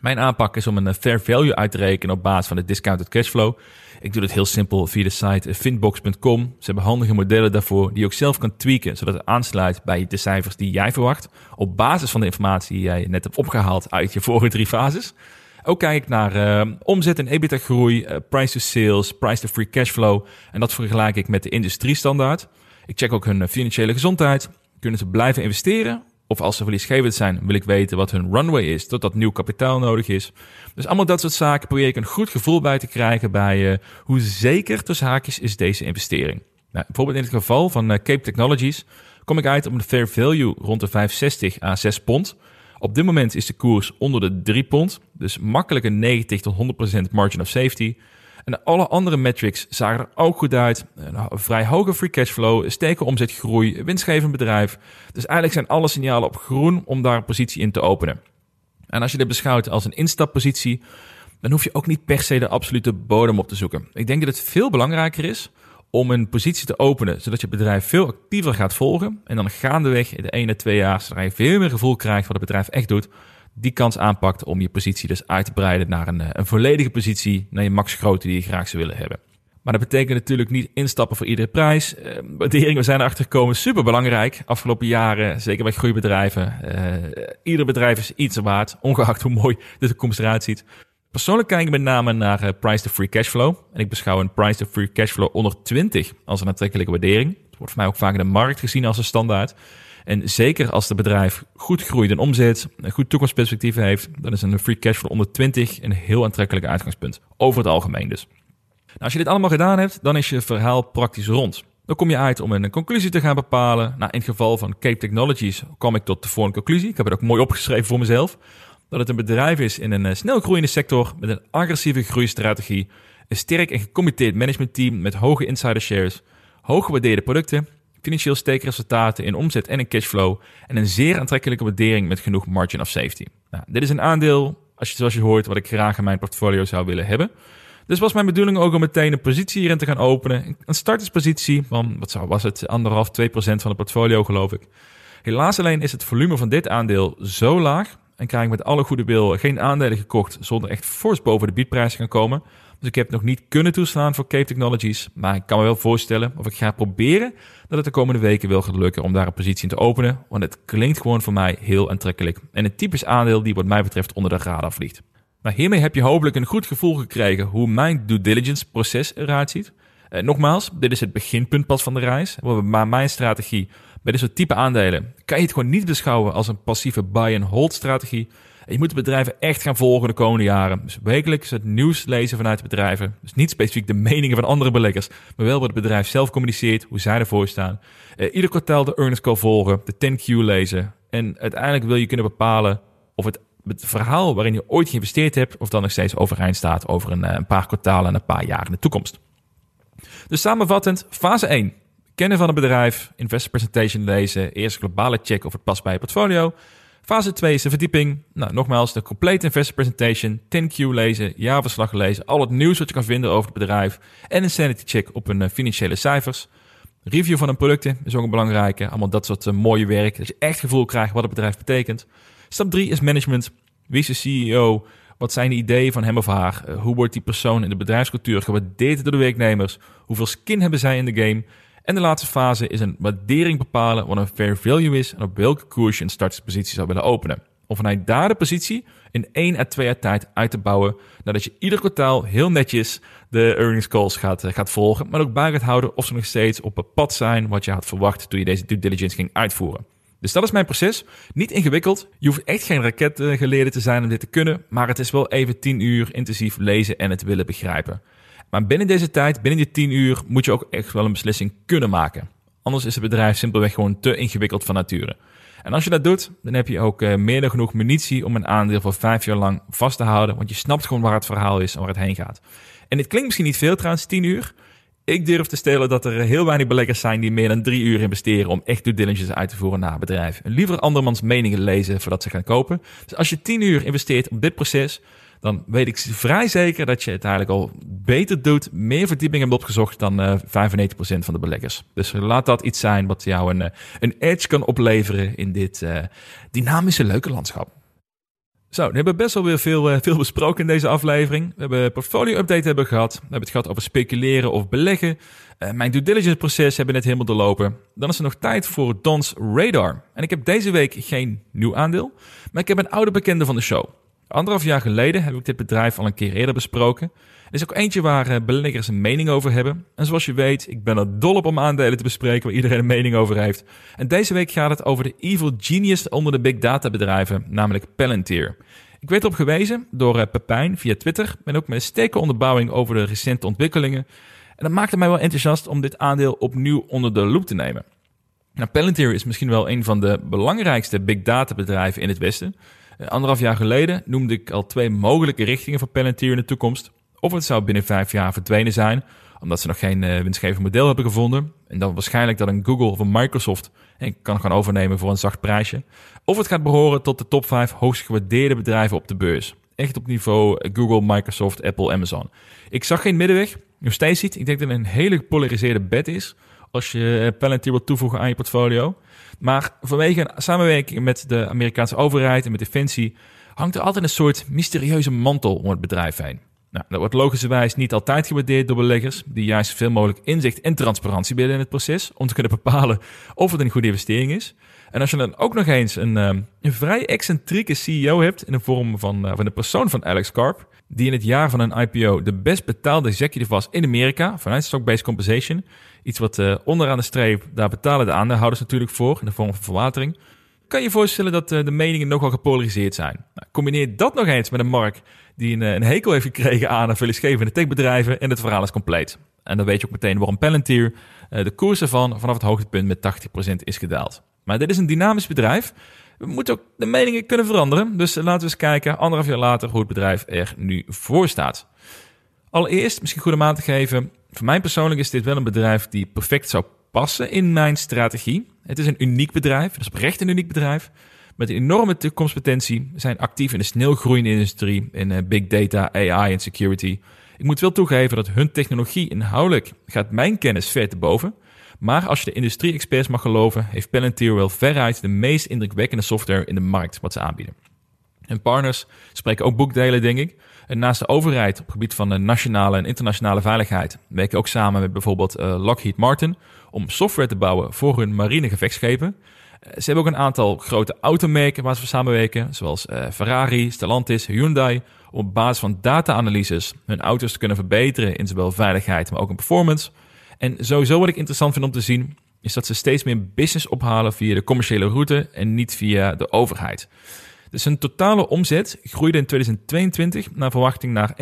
Mijn aanpak is om een fair value uit te rekenen op basis van de discounted cashflow. Ik doe het heel simpel via de site finbox.com. Ze hebben handige modellen daarvoor die je ook zelf kan tweaken, zodat het aansluit bij de cijfers die jij verwacht. Op basis van de informatie die jij net hebt opgehaald uit je vorige drie fases. Ook kijk ik naar uh, omzet en EBITDA groei, uh, price to sales, price to free cashflow. En dat vergelijk ik met de industriestandaard. Ik check ook hun financiële gezondheid. Kunnen ze blijven investeren? Of als ze verliesgevend zijn, wil ik weten wat hun runway is, totdat nieuw kapitaal nodig is. Dus allemaal dat soort zaken probeer ik een goed gevoel bij te krijgen bij hoe zeker tussen haakjes is deze investering. Nou, bijvoorbeeld in het geval van Cape Technologies kom ik uit op een fair value rond de 560 à 6 pond. Op dit moment is de koers onder de 3 pond, dus makkelijk een 90 tot 100% margin of safety. En alle andere metrics zagen er ook goed uit. Een vrij hoge free cashflow, steken omzetgroei, winstgevend bedrijf. Dus eigenlijk zijn alle signalen op groen om daar een positie in te openen. En als je dit beschouwt als een instappositie, dan hoef je ook niet per se de absolute bodem op te zoeken. Ik denk dat het veel belangrijker is om een positie te openen, zodat je bedrijf veel actiever gaat volgen. En dan gaandeweg in de ene, twee jaar, zodra je veel meer gevoel krijgt wat het bedrijf echt doet, die kans aanpakt om je positie dus uit te breiden naar een, eh, een volledige positie, naar je max grootte die je graag zou willen hebben. Maar dat betekent natuurlijk niet instappen voor iedere prijs. Uh, we zijn erachter gekomen, super belangrijk. Afgelopen jaren, zeker bij groeibedrijven. Uh, ieder bedrijf is iets waard, ongeacht hoe mooi de toekomst eruit ziet. Persoonlijk kijk ik met name naar uh, price to free cashflow. En ik beschouw een price to free cashflow onder 20 als een aantrekkelijke waardering. Het wordt voor mij ook vaak in de markt gezien als een standaard. En zeker als het bedrijf goed groeit en omzet, een goed toekomstperspectief heeft, dan is een free cash flow onder 20 een heel aantrekkelijk uitgangspunt. Over het algemeen dus. Nou, als je dit allemaal gedaan hebt, dan is je verhaal praktisch rond. Dan kom je uit om een conclusie te gaan bepalen. Nou, in het geval van Cape Technologies kwam ik tot de volgende conclusie. Ik heb het ook mooi opgeschreven voor mezelf. Dat het een bedrijf is in een eh, snel groeiende sector met een agressieve groeistrategie, een sterk en gecommitteerd managementteam met hoge insider shares, hooggewaardeerde producten financieel steekresultaten in omzet en in cashflow en een zeer aantrekkelijke waardering met genoeg margin of safety. Nou, dit is een aandeel, als je, zoals je hoort, wat ik graag in mijn portfolio zou willen hebben. Dus was mijn bedoeling ook om meteen een positie hierin te gaan openen. Een starterspositie van, wat zou, was het, anderhalf, 2% van het portfolio geloof ik. Helaas alleen is het volume van dit aandeel zo laag en krijg ik met alle goede wil geen aandelen gekocht zonder echt fors boven de biedprijs te gaan komen. Dus ik heb nog niet kunnen toeslaan voor Cape Technologies. Maar ik kan me wel voorstellen of ik ga proberen dat het de komende weken wel gaat lukken om daar een positie in te openen. Want het klinkt gewoon voor mij heel aantrekkelijk. En een typisch aandeel die wat mij betreft onder de radar vliegt. Maar hiermee heb je hopelijk een goed gevoel gekregen hoe mijn due diligence proces eruit ziet. Eh, nogmaals, dit is het beginpunt pas van de reis. Maar mijn strategie bij dit soort type aandelen kan je het gewoon niet beschouwen als een passieve buy-and-hold strategie je moet de bedrijven echt gaan volgen de komende jaren. Dus wekelijks het nieuws lezen vanuit de bedrijven. Dus niet specifiek de meningen van andere beleggers, maar wel wat het bedrijf zelf communiceert, hoe zij ervoor staan. Uh, ieder kwartaal de earnings call volgen, de 10Q lezen. En uiteindelijk wil je kunnen bepalen of het, het verhaal waarin je ooit geïnvesteerd hebt, of dan nog steeds overeind staat over een, eh, een paar kwartalen en een paar jaar in de toekomst. Dus samenvattend, fase 1. Kennen van het bedrijf, investor presentation lezen, eerst globale check of het past bij je portfolio. Fase 2 is de verdieping. Nou, nogmaals, de complete investor presentation, 10Q lezen, jaarverslag lezen, al het nieuws wat je kan vinden over het bedrijf en een sanity check op hun eh, financiële cijfers. Review van hun producten is ook een belangrijke. Allemaal dat soort uh, mooie werk. Dat je echt gevoel krijgt wat het bedrijf betekent. Stap 3 is management. Wie is de CEO? Wat zijn de ideeën van hem of haar? Uh, hoe wordt die persoon in de bedrijfscultuur gewaardeerd door de werknemers? Hoeveel skin hebben zij in de game? En de laatste fase is een waardering bepalen wat een fair value is en op welke koers je een startspositie zou willen openen. Om vanuit daar de positie in 1 à 2 jaar tijd uit te bouwen, nadat je ieder kwartaal heel netjes de earnings calls gaat, eh, gaat volgen, maar ook bij gaat houden of ze nog steeds op het pad zijn wat je had verwacht toen je deze due diligence ging uitvoeren. Dus dat is mijn proces. Niet ingewikkeld. Je hoeft echt geen raketgeleerde te zijn om dit te kunnen, maar het is wel even 10 uur intensief lezen en het willen begrijpen. Maar binnen deze tijd, binnen die 10 uur, moet je ook echt wel een beslissing kunnen maken. Anders is het bedrijf simpelweg gewoon te ingewikkeld van nature. En als je dat doet, dan heb je ook uh, meer dan genoeg munitie om een aandeel voor vijf jaar lang vast te houden. Want je snapt gewoon waar het verhaal is en waar het heen gaat. En dit klinkt misschien niet veel trouwens, 10 uur. Ik durf te stellen dat er heel weinig beleggers zijn die meer dan drie uur investeren om echt due diligence uit te voeren naar bedrijf. En liever andermans meningen lezen voordat ze gaan kopen. Dus als je 10 uur investeert op dit proces, dan weet ik vrij zeker dat je het eigenlijk al beter doet, meer verdieping hebt opgezocht dan uh, eh, 95% van de beleggers. Dus laat dat iets zijn wat jou een, eh, een edge kan opleveren in dit uh, dynamische, leuke landschap. Zo, we hebben best wel weer veel, veel besproken in deze aflevering. We hebben portfolio-update hebben gehad. We hebben het gehad over speculeren of beleggen. Mijn due diligence proces hebben net helemaal doorlopen. Dan is er nog tijd voor Don's Radar. En ik heb deze week geen nieuw aandeel, maar ik heb een oude bekende van de show. Anderhalf jaar geleden heb ik dit bedrijf al een keer eerder besproken. Er is ook eentje waar eh, beleggers een mening over hebben. En zoals je weet, ik ben er dol op om aandelen te bespreken waar iedereen een mening over heeft. En deze week gaat het over de evil genius onder de big data bedrijven, namelijk Palantir. Ik werd erop gewezen door uh, Pepijn via Twitter en ook met sterke onderbouwing over de recente ontwikkelingen. En dat maakte mij wel enthousiast om dit aandeel opnieuw onder de loep te nemen. Nou, Palantir is misschien wel een van de belangrijkste big data bedrijven in het Westen. Eh, anderhalf jaar geleden noemde ik al twee mogelijke richtingen voor Palantir in de toekomst. Of het zou binnen vijf jaar verdwenen zijn, omdat ze nog geen uh, winstgevend model hebben gevonden. En dan waarschijnlijk dat een Google of een Microsoft kan gaan overnemen voor een zacht prijsje. Of het gaat behoren tot de top 5 hoogst gewaardeerde bedrijven op de beurs. Echt op niveau eh, Google, Microsoft, Apple, Amazon. Ik zag geen middenweg. Nog steeds niet. Ik denk dat het een hele gepolariseerde bet is als je Palantir wilt toevoegen aan je portfolio. Maar vanwege een samenwerking met de Amerikaanse overheid en met Defensie hangt er altijd een soort mysterieuze mantel om het bedrijf heen. Nou, dat wordt logischerwijs niet altijd gewaardeerd door beleggers, die juist zoveel mogelijk inzicht en transparantie willen in het proces, om te kunnen bepalen of het een goede investering is. En als je dan ook nog eens een, ehm, een vrij excentrieke CEO hebt in de vorm van, uh, van de persoon van Alex Karp, die in het jaar van een IPO de best betaalde executive was in Amerika vanuit stock-based compensation, Iets wat uh, onderaan de streep, daar betalen de aandeelhouders natuurlijk voor in de vorm van verwatering. Kan je voorstellen dat uh, de meningen nogal gepolariseerd zijn. Nou, combineer dat nog eens met een markt die een, eh, een hekel heeft gekregen aan verliesgevende techbedrijven en het verhaal is compleet. En dan weet je ook meteen waarom Palantir de koers ervan vanaf het hoogtepunt met 80% is gedaald. Maar dit is een dynamisch bedrijf. We moeten ook de meningen kunnen veranderen. Dus laten we eens kijken, anderhalf jaar later, hoe het bedrijf er nu voor staat. Allereerst, misschien goed om aan te geven, voor mij persoonlijk is dit wel een bedrijf die perfect zou passen in mijn strategie. Het is een uniek bedrijf, het is oprecht een uniek bedrijf. Met een enorme toekomstpotentie. We zijn actief in de snel groeiende industrie, in eh, big data, AI en security. Ik moet wel toegeven dat hun technologie inhoudelijk gaat mijn kennis ver te boven. Maar als je de industrie-experts mag geloven, heeft Palantir wel veruit de meest indrukwekkende software in de markt wat ze aanbieden. En partners spreken ook boekdelen, denk ik. En naast de overheid op het gebied van de nationale en internationale veiligheid werken ook samen met bijvoorbeeld uh, Lockheed Martin om software te bouwen voor hun marine gevechtsschepen. Uh, ze hebben ook een aantal grote automerken waar ze samenwerken, zoals uh, Ferrari, Stellantis, Hyundai, om op basis van data-analyses hun auto's te kunnen verbeteren in zowel veiligheid, maar ook in performance. En sowieso wat ik interessant vind om te zien, is dat ze steeds meer business ophalen via de commerciële route en niet via de overheid. Dus hun totale omzet groeide in 2022 naar verwachting naar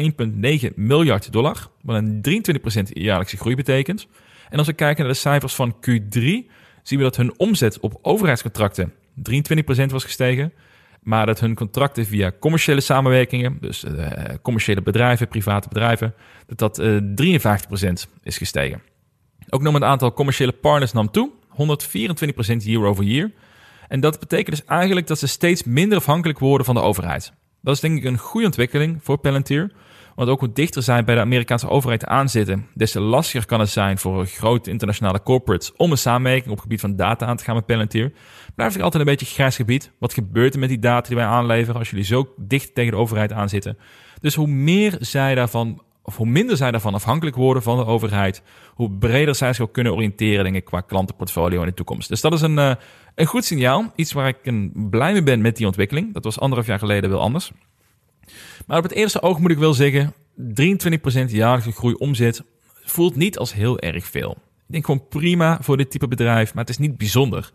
1,9 miljard dollar, wat een 23% jaarlijkse groei betekent. En als we kijken naar de cijfers van Q3, zien we dat hun omzet op overheidscontracten 23% was gestegen, maar dat hun contracten via commerciële samenwerkingen, dus uh, commerciële bedrijven, private bedrijven, dat dat uh, eh, 53% is gestegen. Ook nog het aantal commerciële partners nam toe, 124% year over year. En dat betekent dus eigenlijk dat ze steeds minder afhankelijk worden van de overheid. Dat is denk ik een goede ontwikkeling voor Palantir. Want ook hoe dichter zij bij de Amerikaanse overheid aanzitten, des te lastiger kan het zijn voor grote internationale corporates om een samenwerking op het gebied van data aan te gaan met Palantir. Blijft ik altijd een beetje grijs gebied. Wat gebeurt er met die data die wij aanleveren als jullie zo dicht tegen de overheid aanzitten? Dus hoe meer zij daarvan of hoe minder zij daarvan afhankelijk worden van de overheid, hoe breder zij zich ook kunnen oriënteren, denk ik, qua klantenportfolio in de toekomst. Dus dat is een, uh, een goed signaal. Iets waar ik een blij mee ben met die ontwikkeling. Dat was anderhalf jaar geleden wel anders. Maar op het eerste oog moet ik wel zeggen, 23% jaarlijkse groei omzet voelt niet als heel erg veel. Ik denk gewoon prima voor dit type bedrijf, maar het is niet bijzonder.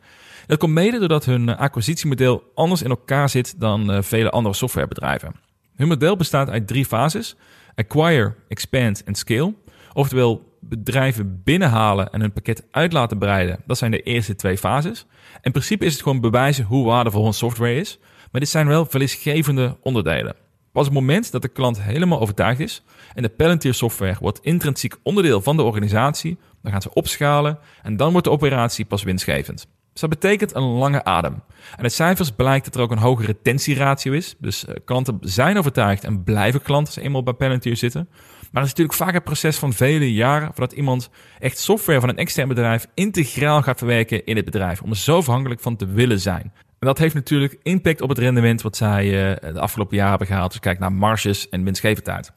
Dat komt mede doordat hun acquisitiemodel anders in elkaar zit dan uh, vele andere softwarebedrijven. Hun model bestaat uit drie fases acquire, expand en scale. Oftewel, bedrijven binnenhalen en hun pakket uit laten breiden, dat zijn de eerste twee fases. In principe is het gewoon bewijzen hoe waardevol hun software is, maar dit zijn wel verliesgevende onderdelen. Pas op het moment dat de klant helemaal overtuigd is en de Palantir software wordt intrinsiek onderdeel van de organisatie, dan gaan ze opschalen en dan wordt de operatie pas winstgevend. Dus dat betekent een lange adem. En uit cijfers blijkt dat er ook een hoge retentieratio is. Dus uh, klanten zijn overtuigd en blijven klanten eenmaal bij Palantir zitten. Maar het is natuurlijk vaak een proces van vele jaren voordat iemand echt software van een extern bedrijf integraal gaat verwerken in het bedrijf. Om er zo afhankelijk van te willen zijn. En dat heeft natuurlijk impact op het rendement wat zij uh, de afgelopen jaren hebben gehaald. Dus kijk naar marges en winstgevendheid.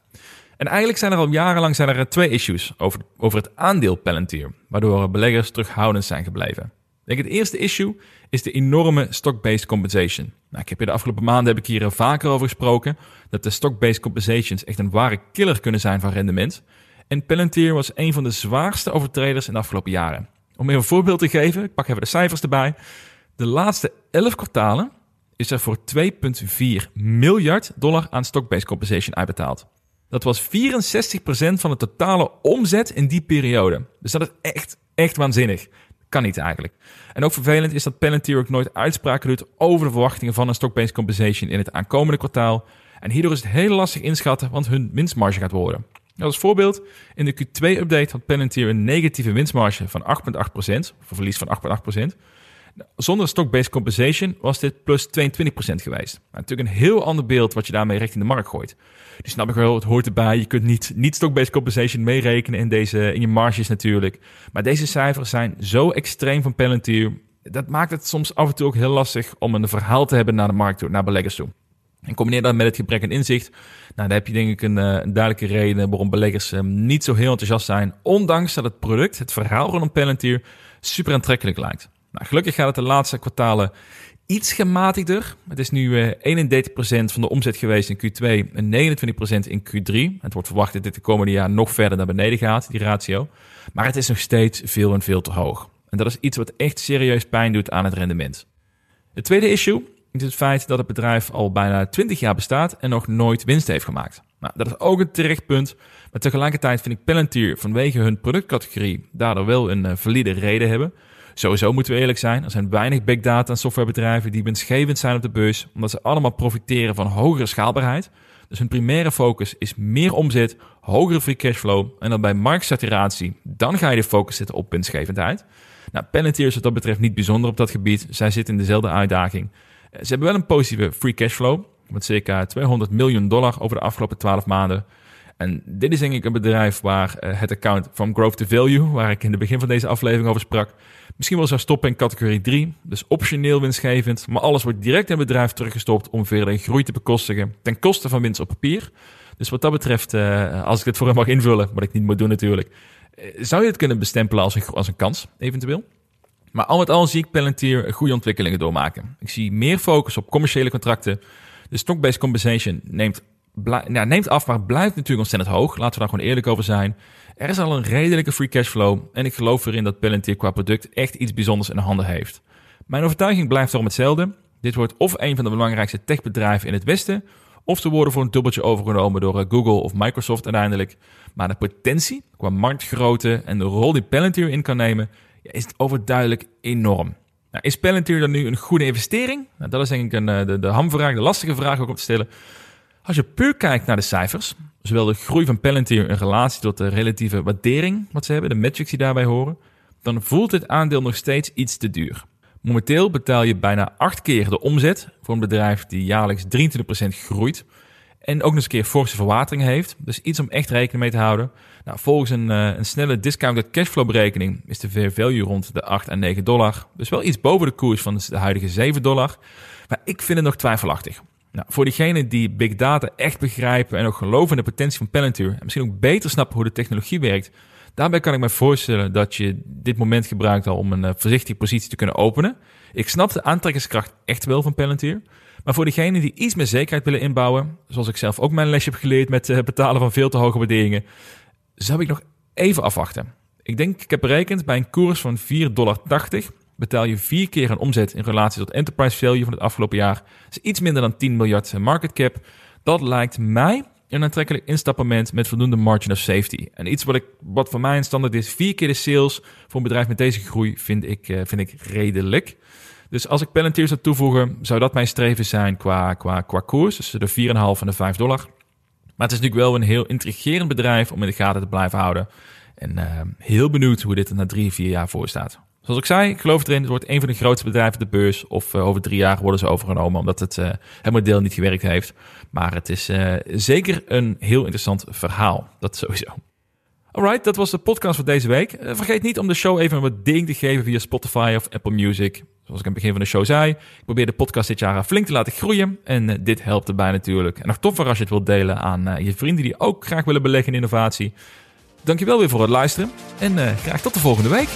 En eigenlijk zijn er al jarenlang zijn er twee issues over, over het aandeel Palantir, waardoor beleggers terughoudend zijn gebleven. Denk het eerste issue is de enorme stock-based compensation. Nou, ik heb hier de afgelopen maanden heb ik hier vaker over gesproken dat de stock-based compensations echt een ware killer kunnen zijn van rendement. En Palantir was een van de zwaarste overtreders in de afgelopen jaren. Om even een voorbeeld te geven, ik pak even de cijfers erbij. De laatste 11 kwartalen is er voor 2,4 miljard dollar aan stock-based compensation uitbetaald. Dat was 64% van de totale omzet in die periode. Dus dat is echt, echt waanzinnig. Kan niet eigenlijk. En ook vervelend is dat Palantir ook nooit uitspraken doet over de verwachtingen van een stock-based compensation in het aankomende kwartaal. En hierdoor is het heel lastig inschatten wat hun winstmarge gaat worden. Als voorbeeld, in de Q2-update had Palantir een negatieve winstmarge van 8,8%, of een verlies van 8,8%. Zonder stock-based compensation was dit plus 22% geweest. Natuurlijk een heel ander beeld wat je daarmee richting de markt gooit. Dus snap ik wel, het hoort erbij. Je kunt niet, niet stock-based compensation meerekenen in, deze, in je marges natuurlijk. Maar deze cijfers zijn zo extreem van Palantir. Dat maakt het soms af en toe ook heel lastig om een verhaal te hebben naar de markt toe, naar beleggers toe. En combineer dat met het gebrek aan inzicht. Nou, dan heb je denk ik een, eh, een duidelijke reden waarom beleggers um, niet zo heel enthousiast zijn. Ondanks dat het product, het verhaal rondom Palantir, super aantrekkelijk lijkt. Nou, gelukkig gaat het de laatste kwartalen iets gematigder. Het is nu uh, eh, 31% van de omzet geweest in Q2 en 29% in Q3. Het wordt verwacht dat dit de komende jaar nog verder naar beneden gaat, die ratio. Maar het is nog steeds veel en veel te hoog. En dat is iets wat echt serieus pijn doet aan het rendement. Het tweede issue is het feit dat het bedrijf al bijna 20 jaar bestaat en nog nooit winst heeft gemaakt. Nou, dat is ook een terecht punt. Maar tegelijkertijd vind ik Palantir vanwege hun productcategorie daardoor wel een uh, valide reden hebben. Sowieso moeten we eerlijk zijn, er zijn weinig big data en softwarebedrijven die winstgevend zijn op de beurs, omdat ze allemaal profiteren van hogere schaalbaarheid. Dus hun primaire focus is meer omzet, hogere free cashflow en dan bij marktsaturatie, dan ga je de focus zetten op winstgevendheid. Nou, Palantir is wat dat betreft niet bijzonder op dat gebied. Zij zitten in dezelfde uitdaging. Ze hebben wel een positieve free cashflow, met circa 200 miljoen dollar over de afgelopen 12 maanden. En dit is denk ik een bedrijf waar uh, het account from growth to value, waar ik in het begin van deze aflevering over sprak, misschien wel zou stoppen in categorie 3. Dus optioneel winstgevend, maar alles wordt direct in bedrijf teruggestopt om verder groei te bekostigen ten koste van winst op papier. Dus wat dat betreft, uh, als ik dit voor hem mag invullen, wat ik niet moet doen natuurlijk, uh, zou je het kunnen bestempelen als een, als een kans, eventueel. Maar al met al zie ik Palantir goede ontwikkelingen doormaken. Ik zie meer focus op commerciële contracten. De stock-based compensation neemt nou, neemt af, maar blijft natuurlijk ontzettend hoog. Laten we daar gewoon eerlijk over zijn. Er is al een redelijke free cashflow en ik geloof erin dat Palantir qua product echt iets bijzonders in de handen heeft. Mijn overtuiging blijft daarom hetzelfde. Dit wordt of een van de belangrijkste techbedrijven in het Westen, of ze worden voor een dubbeltje overgenomen door eh, Google of Microsoft uiteindelijk. Maar de potentie qua marktgrootte en de rol die Palantir in kan nemen, ja, is overduidelijk enorm. Nou, is Palantir dan nu een goede investering? Nou, dat is denk ik een, eh, de, de hamvraag, de lastige vraag ook om te stellen. Als je puur kijkt naar de cijfers, zowel de groei van Palantir in relatie tot de relatieve waardering wat ze hebben, de metrics die daarbij horen, dan voelt dit aandeel nog steeds iets te duur. Momenteel betaal je bijna acht keer de omzet voor een bedrijf die jaarlijks 23% groeit. En ook nog eens een keer forse verwatering heeft. Dus iets om echt rekening mee te houden. Nou, volgens een, uh, een snelle discounted cashflow berekening is de fair value rond de 8 en 9 dollar. Dus wel iets boven de koers van de huidige 7 dollar. Maar ik vind het nog twijfelachtig. Nou, voor diegenen die big data echt begrijpen en ook geloven in de potentie van Palantir en misschien ook beter snappen hoe de technologie werkt, daarbij kan ik me voorstellen dat je dit moment gebruikt al om een uh, voorzichtige positie te kunnen openen. Ik snap de aantrekkingskracht echt wel van Palantir. Maar voor diegenen die iets meer zekerheid willen inbouwen, zoals ik zelf ook mijn lesje heb geleerd met het betalen van veel te hoge waarderingen, zou ik nog even afwachten. Ik denk, ik heb berekend bij een koers van 4,80 dollar betaal je vier keer een omzet in relatie tot enterprise value van het afgelopen jaar. Is iets minder dan 10 miljard market cap. Dat lijkt mij een aantrekkelijk instapmoment met voldoende margin of safety. En iets wat, ik, wat voor mij een standaard is, vier keer de sales voor een bedrijf met deze groei vind ik, uh, vind ik redelijk. Dus als ik Palantir zou toevoegen, zou dat mijn streven zijn qua, qua, qua koers. Dus de 4,5 en de 5 dollar. Maar het is natuurlijk wel een heel intrigerend bedrijf om in de gaten te blijven houden. En uh, heel benieuwd hoe dit er na drie, vier jaar voor staat. Zoals ik zei, ik geloof erin, het wordt een van de grootste bedrijven de beurs. Of uh, over drie jaar worden ze overgenomen omdat het, uh, het model niet gewerkt heeft. Maar het is zeker een heel interessant verhaal. Dat sowieso. Alright, dat was de podcast voor deze week. vergeet niet om de show even een waardering te geven via Spotify of Apple Music. Zoals ik aan het begin van de show zei, ik probeer de podcast dit jaar flink te laten groeien. En dit helpt erbij natuurlijk. En nog toffer als je het wilt delen aan je vrienden die ook graag willen beleggen in innovatie. Dankjewel weer voor het luisteren en graag tot de volgende week.